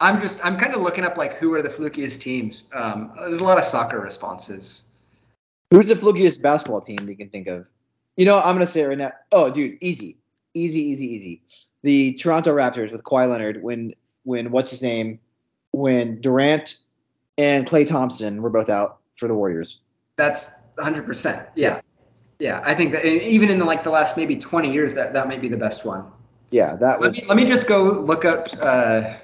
I'm just, I'm kind of looking up like who are the flukiest teams. Um, there's a lot of soccer responses. Who's the flukiest basketball team that you can think of? You know, I'm gonna say it right now. Oh, dude, easy, easy, easy, easy. The Toronto Raptors with Kawhi Leonard when when what's his name when Durant and Klay Thompson were both out for the Warriors. That's 100%. Yeah. Yeah. I think that even in the, like the last maybe 20 years, that, that might be the best one. Yeah, that Let was. me, let me just go look up uh,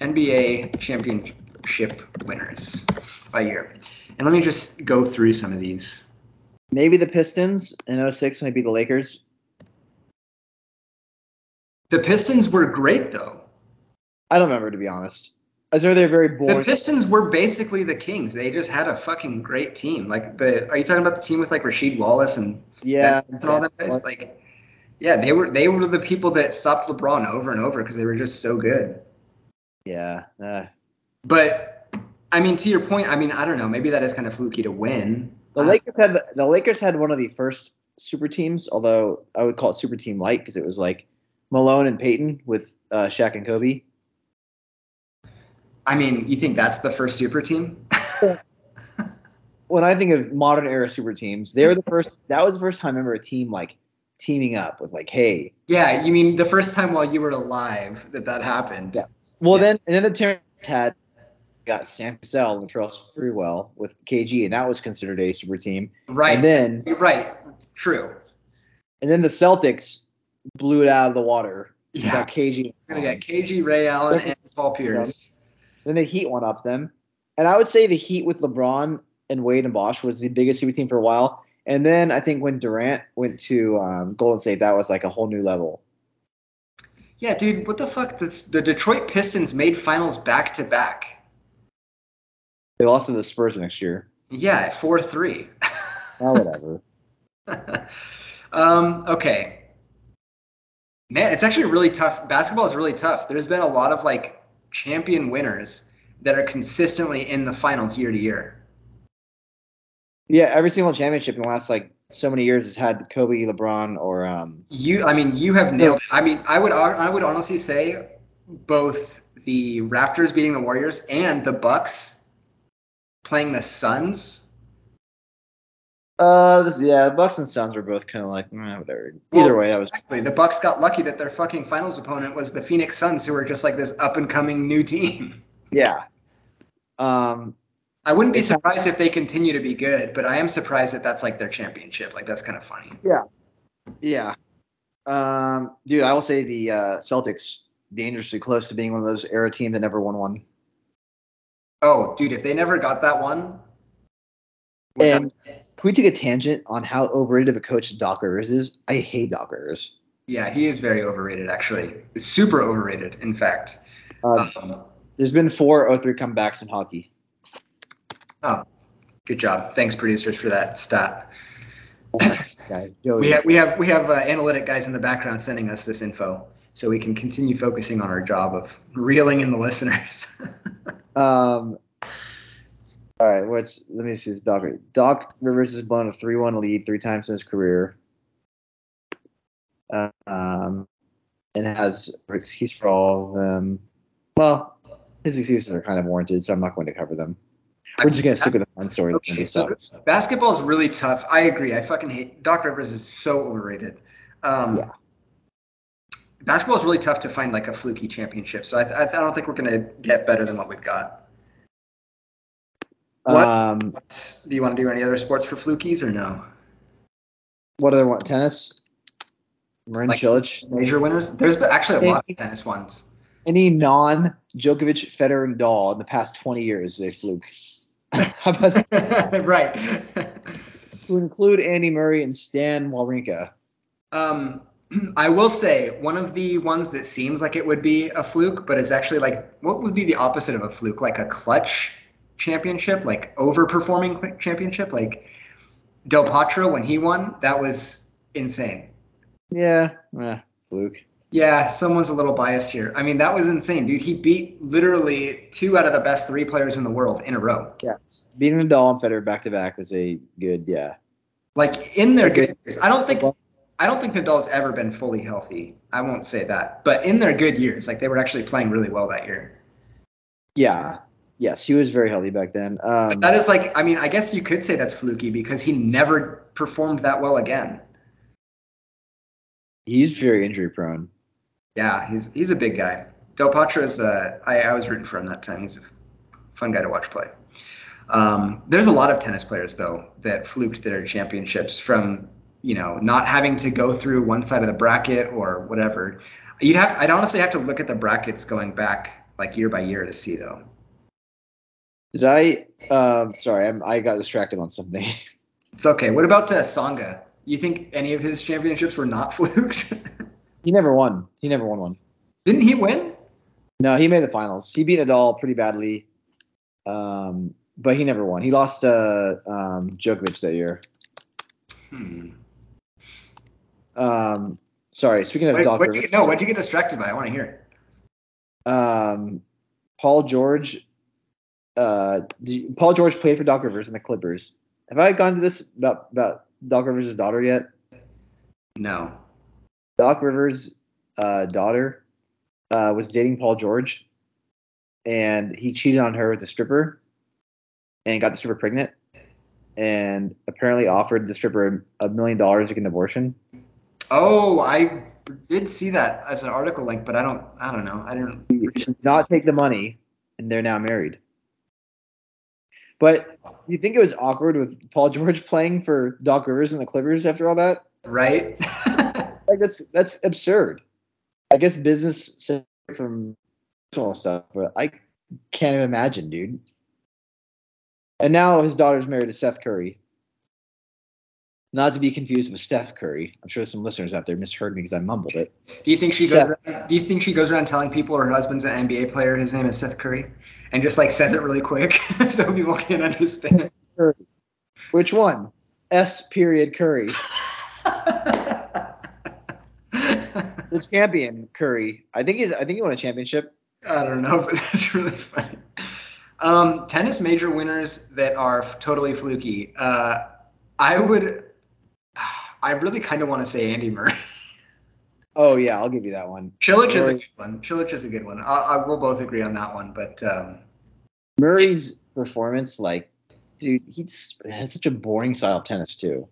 NBA championship winners by year. And let me just go through some of these. Maybe the Pistons in 06, maybe the Lakers. The Pistons were great, though. I don't remember to be honest. I know they're very boring. The. Pistons were basically the Kings. They just had a fucking great team. Like the, are you talking about the team with like Rasheed Wallace and yeah, and all that guys? Like, Yeah, they were they were the people that stopped LeBron over and over because they were just so good. Yeah. Uh, But I mean, to your point, I mean, I don't know. Maybe that is kind of fluky to win. the Lakers had the, the Lakers had one of the first super teams, although I would call it super team light because it was like Malone and Peyton with uh, Shaq and Kobe. I mean, you think that's the first super team? When I think of modern era super teams, they were the first. That was the first time I remember a team like teaming up with like, hey, yeah, you mean the first time while you were alive that that happened? Yes. Well, Yeah. then and then the Terrence had got Sam Cassell and Latrell Sprewell with KG, and that was considered a super team. Right. And then right. True. and then the Celtics blew it out of the water. Yeah. Got KG. We're gonna get KG, Ray Allen, and Paul Pierce. Then the Heat went up them, and I would say the Heat with LeBron and Wade and Bosh was the biggest super team for a while. And then I think when Durant went to um, Golden State, that was like a whole new level. Yeah, dude, what the fuck? This, the Detroit Pistons made finals back to back. They lost to the Spurs next year. Yeah, four three. Oh, whatever. um, okay. Man, it's actually really tough. Basketball is really tough. There's been a lot of like champion winners that are consistently in the finals year to year. yeah, every single championship in the last like so many years has had Kobe, LeBron, or um, You, I mean, you have nailed. It. I mean, I would, I would honestly say both the Raptors beating the Warriors and the Bucks playing the Suns. Uh, this, yeah, the Bucks and Suns were both kind of like eh, whatever. Well, Either way, that was Exactly. The Bucks got lucky that their fucking finals opponent was the Phoenix Suns, who were just like this up and coming new team. yeah. Um, I wouldn't be surprised if they continue to be good, but I am surprised that that's like their championship. Like that's kind of funny. yeah. Yeah. Um, dude, I will say the uh, Celtics dangerously close to being one of those era teams that never won one. Oh, dude, if they never got that one, would that- And can we take a tangent on how overrated of a coach Doc Rivers is? I hate Doc Rivers. yeah, he is very overrated. Actually, super overrated. In fact, Uh, um, there's been four 0-3 comebacks in hockey. oh, good job. Thanks, producers, for that stat. We have we have we have uh, analytic guys in the background sending us this info, so we can continue focusing on our job of reeling in the listeners. Um. All right, what's let me see this Doc. Doc Rivers has blown a three-one lead three times in his career. Um, and has an excuse for all of them. Well, his excuses are kind of warranted, so I'm not going to cover them. We're just gonna stick with the fun story. Okay, so. Basketball is really tough. I agree. I fucking hate Doc Rivers is so overrated. Um, Yeah. Basketball is really tough to find like a fluky championship. So I, I, I don't think we're gonna get better than what we've got. What? Um, Do you want to do any other sports for flukies or no? what other one? Tennis. Marin Like Cilic. major winners? There's been actually a lot of tennis ones. Any non-Djokovic, Federer, Nadal in the past 20 years, they fluke. How about that? right. to include Andy Murray and Stan Wawrinka? Um, I will say one of the ones that seems like it would be a fluke, but is actually like what would be the opposite of a fluke? Like a clutch championship, like overperforming championship, like Del Potro when he won. That was insane. Yeah, eh, fluke. Yeah, someone's a little biased here. I mean, that was insane, dude. He beat literally two out of the best three players in the world in a row. Yes, beating Nadal and Federer back to back was a good. Yeah, Like in their good years. I don't think I don't think Nadal's ever been fully healthy. I won't say that. But in their good years, like they were actually playing really well that year. yeah, yes, he was very healthy back then. Um, that is like, I mean, I guess you could say that's fluky because he never performed that well again. he's very injury prone. Yeah, he's he's a big guy. Del Potro's, uh, I, I was rooting for him that time. He's a fun guy to watch play. Um, there's a lot of tennis players though that fluked their championships from you know not having to go through one side of the bracket or whatever. You'd have I'd honestly have to look at the brackets going back like year by year to see though. Did I? Um, sorry, I'm, I got distracted on something. It's okay. What about uh, Tsonga? You think any of his championships were not flukes? he never won. He never won one. Didn't he win? No, he made the finals. He beat Nadal pretty badly, um, but he never won. He lost to um, Djokovic that year. Hmm. Um, sorry. Speaking of What, Doc what'd you no, what'd you get distracted by? I want to hear. um, Paul George. Uh, Paul George played for Doc Rivers and the Clippers. Have I gone to this about about Doc Rivers' daughter yet? No. Doc Rivers' uh, daughter uh, was dating Paul George, and he cheated on her with a stripper, and got the stripper pregnant, and apparently offered the stripper a million dollars to get an abortion. Oh, I did see that as an article link, but I don't. I don't know. I didn't. She did not take the money, and they're now married. But you think it was awkward with Paul George playing for Doc Rivers and the Clippers after all that? Right. Like that's that's absurd. I guess business from personal stuff, but I can't even imagine, dude. And now his daughter's married to Seth Curry. Not to be confused with Steph Curry. I'm sure some listeners out there misheard me because I mumbled it. do you think she goes? Around, do you think she goes around telling people her husband's an NBA player? His name is Seth Curry, and just like says it really quick so people can understand. Curry. Which one? S period Curry. The champion Curry. I think he's I think he won a championship. I don't know, but that's really funny. Um, tennis major winners that are f- totally fluky. Uh, I would. I really kind of want to say Andy Murray. Oh yeah, I'll give you that one. Cilic is a good one. Cilic is a good one. I, I will both agree on that one. But um, Murray's performance, like, dude, he just has such a boring style of tennis too.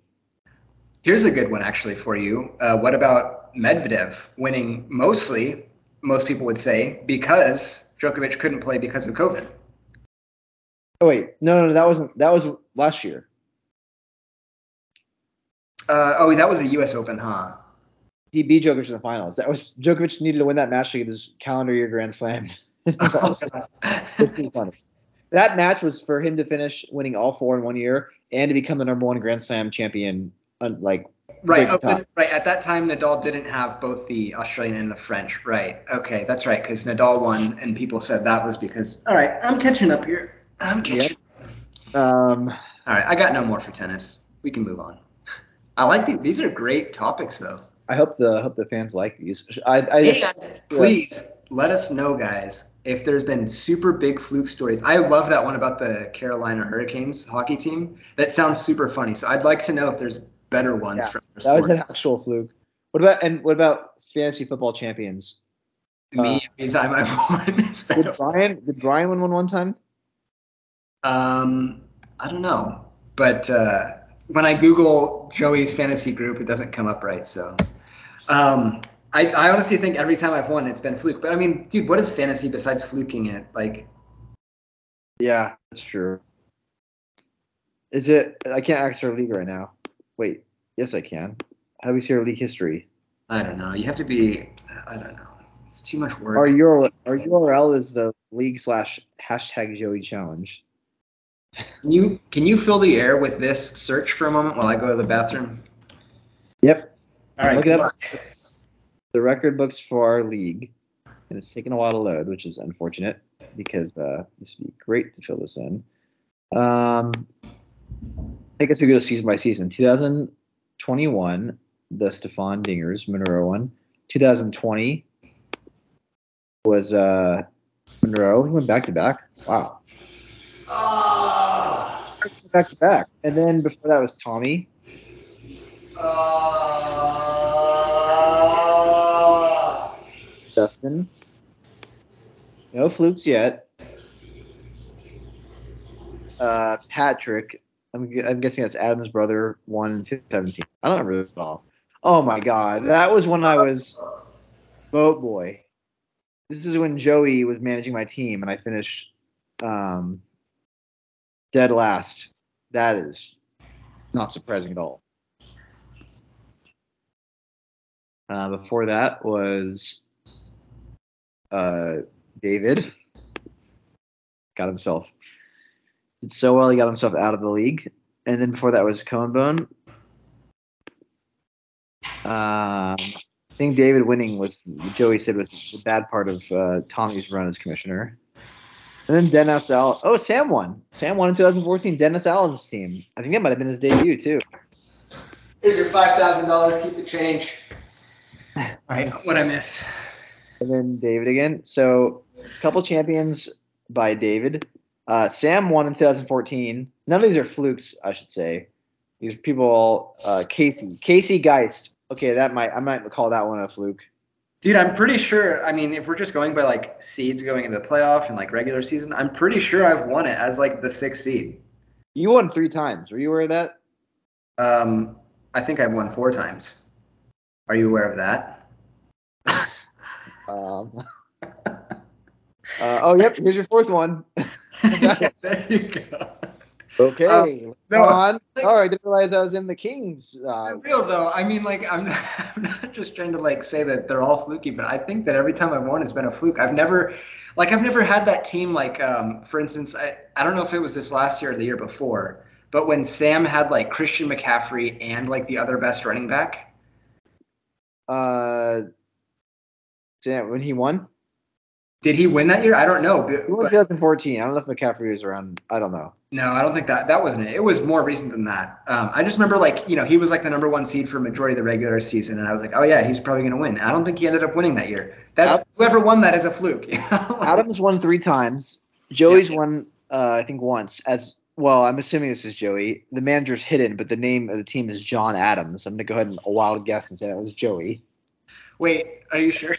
here's a good one actually for you. Uh, what about Medvedev winning mostly? Most people would say because Djokovic couldn't play because of COVID. Oh wait, no, no, no, that wasn't that was last year. Uh, oh, that was a U.S. Open, huh? He beat Djokovic in the finals. That was Djokovic needed to win that match to get his calendar year Grand Slam. That match was for him to finish winning all four in one year and to become the number one Grand Slam champion. Like Right, oh, right. At that time, Nadal didn't have both the Australian and the French. Right. Okay, that's right. Because Nadal won, and people said that was because. All right, I'm catching up here. I'm catching. um, All right, I got no more for tennis. We can move on. I like these. These are great topics, though. I hope the hope the fans like these. I, I And please let us know, guys, if there's been super big fluke stories. I love that one about the Carolina Hurricanes hockey team. That sounds super funny. So I'd like to know if there's better ones Yeah, from other that was an actual fluke. What about and what about fantasy football champions? Me, anytime I've won. Did Brian did Brian win one one time? Um, I don't know, but uh, when I Google Joey's fantasy group, it doesn't come up right. So, um, I, I honestly think every time I've won, it's been fluke. But I mean, dude, what is fantasy besides fluking it? Like, Yeah, that's true. Is it? I can't access our league right now. Wait, yes, I can. How do we see our league history? I don't know. You have to be. I don't know. It's too much work. Our URL, our URL is the league slash hashtag Joey Challenge. Can you can you fill the air with this search for a moment while I go to the bathroom? Yep, All right. Look it good up. the record books for our league, and it's taken a while to load, which is unfortunate because uh, this would be great to fill this in. Um, I guess we go season by season. 2021, the Stefan Dingers Monroe one. 2020 was uh, Monroe. He went back to back. Wow, Ah, back to back. And then before that was Tommy. No flukes yet. Uh, Patrick. I'm, I'm guessing that's Adam's brother. One in 2017. I don't remember this at all. Oh my god, that was when I was boat boy. This is when Joey was managing my team, and I finished um, dead last. That is not surprising at all. Uh, before that was uh, David got himself did so well he got himself out of the league, and then before that was Cone Bone. Um, I think David winning was Joey said was the bad part of uh, Tommy's run as commissioner. And then Dennis Allen. Oh, Sam won. Sam won in 2014. Dennis Allen's team. I think that might have been his debut too. Here's your five thousand dollars. Keep the change. All right, what I miss? And then David again. So, couple champions by David. Uh, Sam won in 2014. None of these are flukes, I should say. These people all uh, Casey, Casey Geist. Okay, that might I might call that one a fluke. Dude, I'm pretty sure. I mean, if we're just going by like seeds going into the playoff and like regular season, I'm pretty sure I've won it as like the sixth seed. You won three times. Were you aware of that? Um, I think I've won four times. Are you aware of that? Um, uh, oh, yep. Here's your fourth one. there you go. Okay. Um, no, on. like- All right. I didn't realize I was in the Kings. Uh, For real though, I mean, like, I'm not, I'm not just trying to like say that they're all fluky, but I think that every time I've won, it's been a fluke. I've never, like, I've never had that team. Like, um, for instance, I, I don't know if it was this last year or the year before, but when Sam had like Christian McCaffrey and like the other best running back, uh, Sam, when he won, did he win that year? I don't know. But, won but- 2014. I don't know if McCaffrey was around. I don't know. no, I don't think that that wasn't it. It was more recent than that. Um, I just remember like you know he was like the number one seed for majority of the regular season, and I was like, oh yeah, he's probably gonna win. I don't think he ended up winning that year. That's Ad- whoever won that is a fluke. you know? Adams won three times. Joey's won, uh, I think, once. As well, I'm assuming this is Joey. The manager's hidden, but the name of the team is John Adams. I'm gonna go ahead and a wild guess and say that was Joey. Wait, are you sure?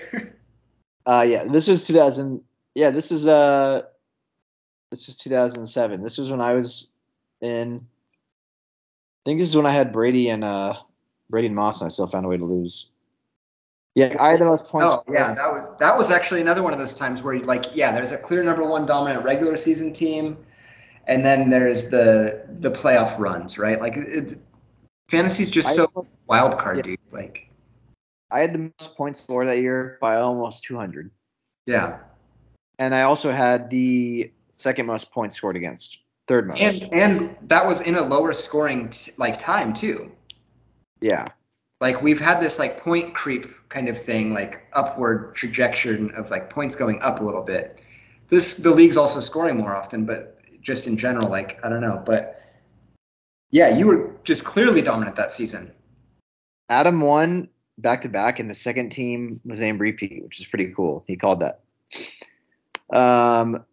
Uh, yeah, this is 2000. Yeah, this is uh, this is 2007. This was when I was in. I think this is when I had Brady and uh, Brady and Moss, and I still found a way to lose. Yeah, I had the most points. Oh yeah, that was that was actually another one of those times where like yeah, there's a clear number one dominant regular season team, and then there's the the playoff runs, right? Like it, fantasy's just I- so wild card, Yeah. dude. Like I had the most points scored that year by almost 200, yeah, and I also had the second most points scored against, third most. and and that was in a lower scoring t- like time too. yeah, Like we've had this like point creep kind of thing, like upward trajectory of like points going up a little bit. This the league's also scoring more often, but just in general, like I don't know, but yeah, you were just clearly dominant that season. Adam won back to back, and the second team was named repeat, which is pretty cool. He called that. Um,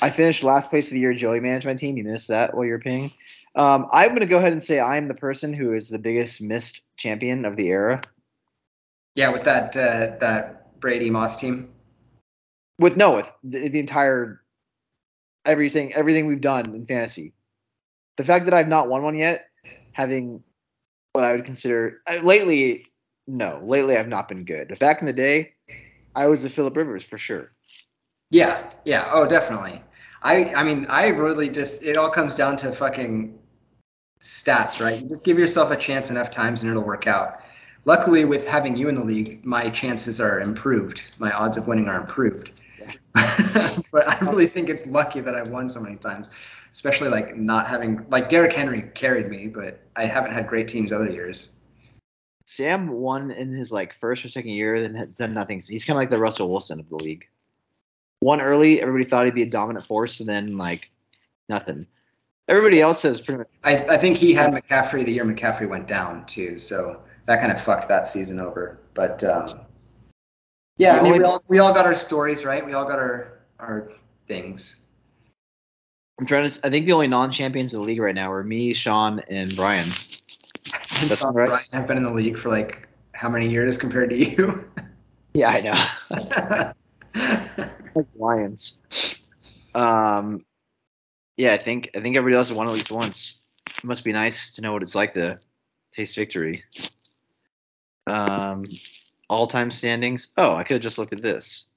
I finished last place of the year Joey management team. You missed that while you were paying. Um, I'm going to go ahead and say I'm the person who is the biggest missed champion of the era. Yeah, with that uh, that Brady Moss team. With no, with the, the entire everything, everything we've done in fantasy. The fact that I've not won one yet, having what I would consider uh, lately, no, lately I've not been good. But back in the day, I was the Philip Rivers for sure. Yeah, yeah, oh, definitely. I I mean, I really just it all comes down to fucking stats, right? You just give yourself a chance enough times and it'll work out. Luckily, with having you in the league, my chances are improved. My odds of winning are improved. but I really think it's lucky that I've won so many times, especially like not having like Derrick Henry carried me, but I haven't had great teams other years. Sam won in his like first or second year, then has done nothing. So he's kind of like the Russell Wilson of the league. Won early, everybody thought he'd be a dominant force, and then like nothing. Everybody else has pretty much. I, I think he had McCaffrey the year McCaffrey went down too, so that kind of fucked that season over. But um, yeah, I mean, we all we all got our stories, right? We all got our our things. I'm trying to. I think the only non-champions of the league right now are me, Sean, and Brian. That's Sean, right. Brian have been in the league for like how many years compared to you? Yeah, I know. like Lions. Um, yeah, I think I think everybody else has won at least once. It must be nice to know what it's like to taste victory. Um, all-time standings. Oh, I could have just looked at this.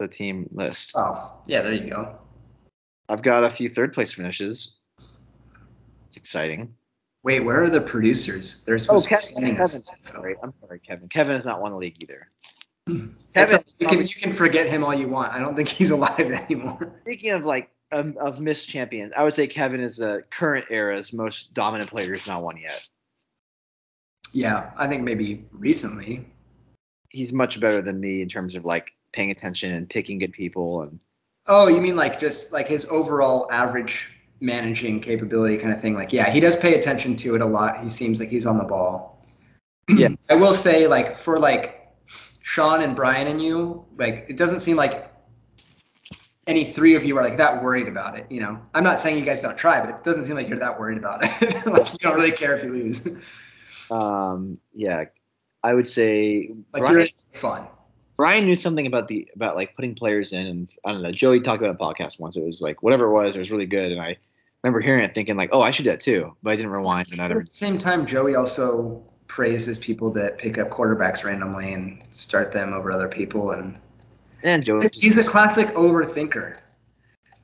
The team list. oh, yeah, there you go. I've got a few third-place finishes. It's exciting. Wait, where are the producers? They're Oh, supposed to be Kevin. sending us Kevin. this info. Sorry, I'm sorry, Kevin. Kevin has not won the league either. Kevin, you can you can forget him all you want. I don't think he's alive anymore. Speaking of like um, of missed champions, I would say Kevin is the current era's most dominant player who's not won yet. Yeah, I think maybe recently. He's much better than me in terms of like paying attention and picking good people and Oh, you mean like just like his overall average managing capability kind of thing? Like, yeah, he does pay attention to it a lot. He seems like he's on the ball. Yeah. I will say, like, for like Sean and Brian and you, like, it doesn't seem like any three of you are like that worried about it. You know, I'm not saying you guys don't try, but it doesn't seem like you're that worried about it. like, you don't really care if you lose. Um, yeah, I would say Like, Brian, you're fun. Brian knew something about the about like putting players in, and I don't know. Joey talked about a podcast once. It was like whatever it was, it was really good, and I remember hearing it, thinking like, oh, I should do that too, but I didn't rewind, and I never. at the same time, Joey also praises people that pick up quarterbacks randomly and start them over other people. And And Joey, he's a classic overthinker.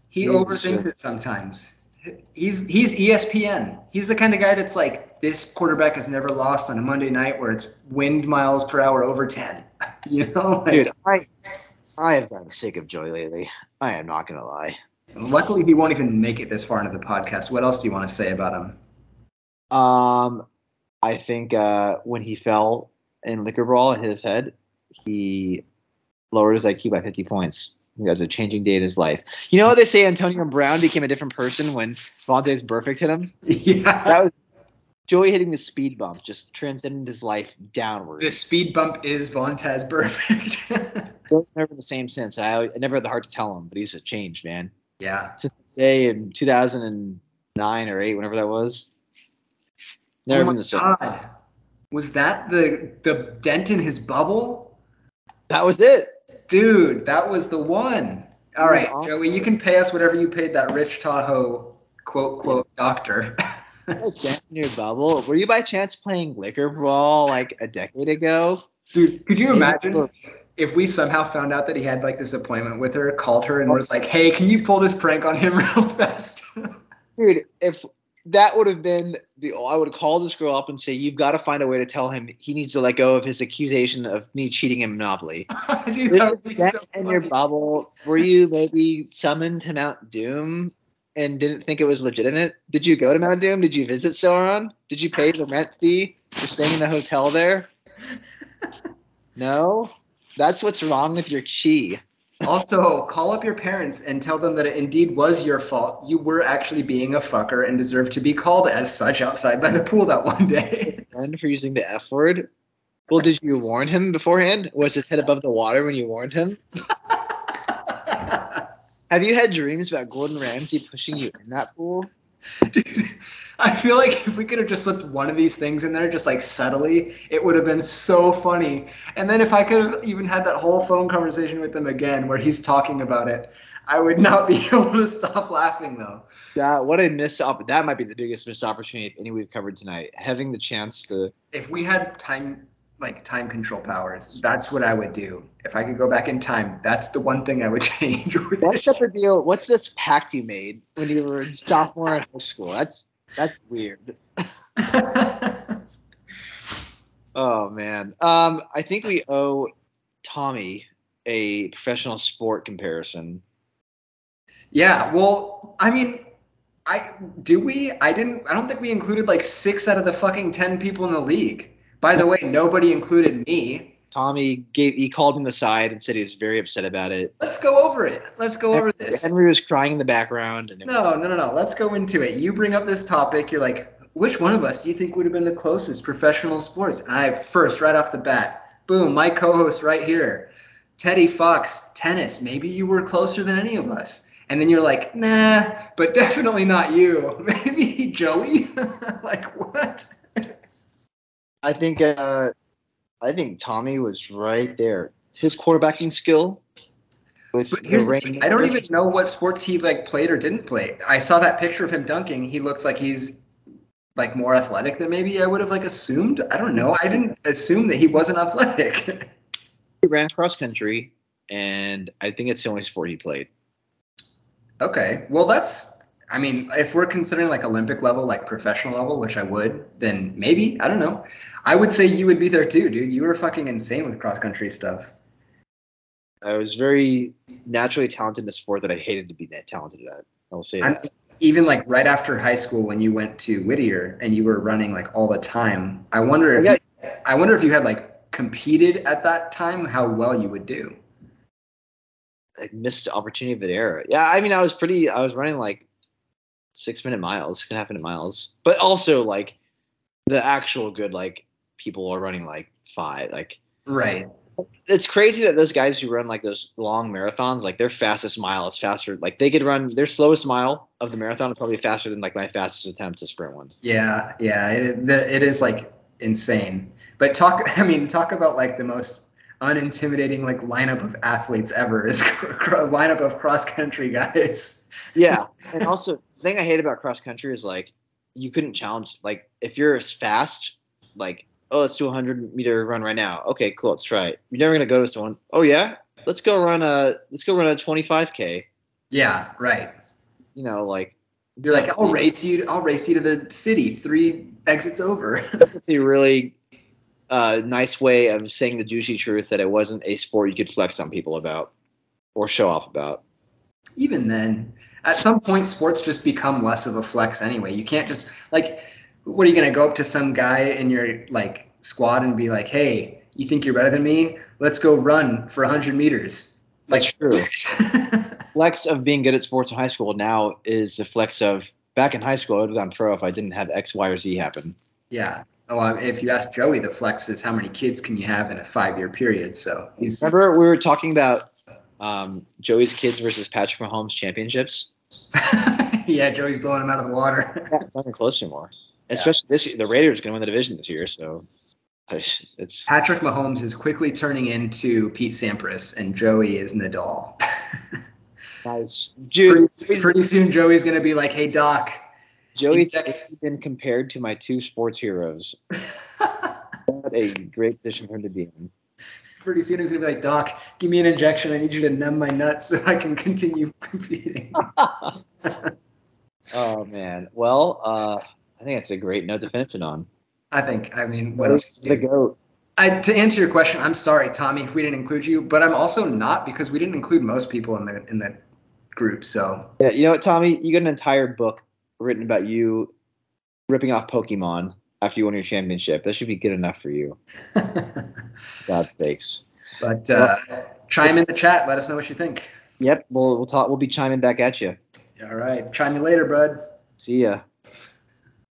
He overthinks it sometimes. He's he's ESPN. He's the kind of guy that's like this quarterback has never lost on a Monday night where it's wind miles per hour over ten. You know, like, dude, I I have gotten sick of Joy lately. I am not gonna lie. luckily he won't even make it this far into the podcast. What else do you want to say about him? Um, I think uh, when he fell in liquor brawl and hit his head, he lowered his IQ by 50 points. He has a changing day in his life. You know how they say Antonio Brown became a different person when Vontaze Burfict hit him? Yeah. That was Joey hitting the speed bump, just transcended his life downward. The speed bump is Vontaze Burfict. Joey's never the same since. I, I never had the heart to tell him, but he's a changed man. yeah. Day in 2009 or 8, whenever that was. Never oh been the same. God. Was that the the dent in his bubble? That was it. Dude, that was the one. All right, awesome. Joey, you can pay us whatever you paid that Rich Tahoe quote quote doctor. Like dent in your bubble. Were you by chance playing liquor brawl like a decade ago? Dude, could you Maybe imagine if we somehow found out that he had like this appointment with her, called her, and was like, "Hey, can you pull this prank on him real fast?" Dude, if that would have been the I would call this girl up and say, You've got to find a way to tell him he needs to let go of his accusation of me cheating in Monopoly. Dude, that would be dent so in your bubble? Were you maybe summoned to Mount Doom and didn't think it was legitimate? Did you go to Mount Doom? Did you visit Sauron? Did you pay the rent fee for staying in the hotel there? No? That's what's wrong with your chi. Also, call up your parents and tell them that it indeed was your fault. You were actually being a fucker and deserve to be called as such outside by the pool that one day. And for using the F word. Well, did you warn him beforehand? Was his head above the water when you warned him? Have you had dreams about Gordon Ramsay pushing you in that pool? Dude, I feel like if we could have just slipped one of these things in there, just like subtly, it would have been so funny. And then if I could have even had that whole phone conversation with him again where he's talking about it, I would not be able to stop laughing though. Yeah, what a missed op- That might be the biggest missed opportunity of any we've covered tonight. Having the chance to. If we had time, like time control powers, that's what I would do. If I could go back in time, that's the one thing I would change. What's this up the deal? What's this pact you made when you were a sophomore in high school? That's that's weird. Oh man. Um, I think we owe Tommy a professional sport comparison. Yeah, well, I mean, I do we? I didn't. I don't think we included like six out of the fucking ten people in the league. By the way, nobody included me. Tommy gave he called me the side and said he was very upset about it. Let's go over it. Let's go over this. Henry was crying in the background, and No, no, no, no. Let's go into it. You bring up this topic. You're like, which one of us do you think would have been the closest professional sports? And I first, right off the bat, boom, my co-host right here, Teddy Fox, tennis. Maybe you were closer than any of us. And then you're like, nah, but definitely not you. Maybe Joey. like what? I think uh, I think Tommy was right there. His quarterbacking skill. With But the here's the rain- thing, I don't even know what sports he like played or didn't play. I saw that picture of him dunking. He looks like he's like more athletic than maybe I would have like assumed. I don't know. I didn't assume that he wasn't athletic. He ran cross country, and I think it's the only sport he played. okay. Well, that's I mean, if we're considering like Olympic level, like professional level, which I would, then maybe, I don't know. I would say you would be there too, dude. You were fucking insane with cross country stuff. I was very naturally talented in a sport that I hated to be that talented at. I will say that. even like right after high school when you went to Whittier and you were running like all the time, I wonder if I got- you, I wonder if you had like competed at that time, how well you would do. I missed the opportunity of an era. Yeah, I mean, I was pretty. I was running like six minute miles, six and a half minute miles, but also like the actual good like people are running like five. Like Right. it's crazy that those guys who run like those long marathons, like their fastest mile is faster. Like they could run their slowest mile of the marathon is probably faster than like my fastest attempt to sprint one. Yeah, yeah, it, it is like insane. But talk, I mean, talk about like the most unintimidating like lineup of athletes ever is a lineup of cross country guys. Yeah, and also thing I hate about cross country is like you couldn't challenge like if you're as fast, like oh let's do a hundred meter run right now. Okay, cool, let's try it. You're never gonna go to someone. Oh yeah, let's go run a let's go run a 25k. Yeah, right. You know, like you're like I'll race you. I'll race you to the city. Three exits over. That's a really uh, nice way of saying the juicy truth that it wasn't a sport you could flex on people about or show off about. Even then, at some point, sports just become less of a flex anyway. You can't just like, what are you gonna go up to some guy in your like squad and be like, "Hey, you think you're better than me? Let's go run for 100 meters." Like, That's true. flex of being good at sports in high school now is the flex of back in high school. I would have gone pro if I didn't have X, Y, or Z happen. Yeah. Oh, um, if you ask Joey, the flex is how many kids can you have in a five-year period. So he's. Remember, we were talking about um, Joey's kids versus Patrick Mahomes championships. yeah, Joey's blowing him out of the water. yeah, it's not even close anymore. Yeah. Especially this, year, the Raiders are going to win the division this year, so it's, it's, Patrick Mahomes is quickly turning into Pete Sampras, and Joey is Nadal. nice, Dude, pretty, pretty soon Joey's going to be like, "Hey Doc." Joey's been compared to my two sports heroes. what a great position for him to be in pretty soon he's gonna be like, Doc, give me an injection. I need you to numb my nuts so I can continue competing. oh man. Well, uh, I think that's a great note to finish it on. I think. I mean, what else? The goat. I, to answer your question, I'm sorry, Tommy, if we didn't include you, but I'm also not because we didn't include most people in the in the group. So yeah, you know what, Tommy, you got an entire book written about you ripping off Pokemon after you won your championship. That should be good enough for you. God stakes. But uh, well, chime in the chat. Let us know what you think. Yep, we'll we'll talk. We'll be chiming back at you. All right, chime me later, bud. See ya.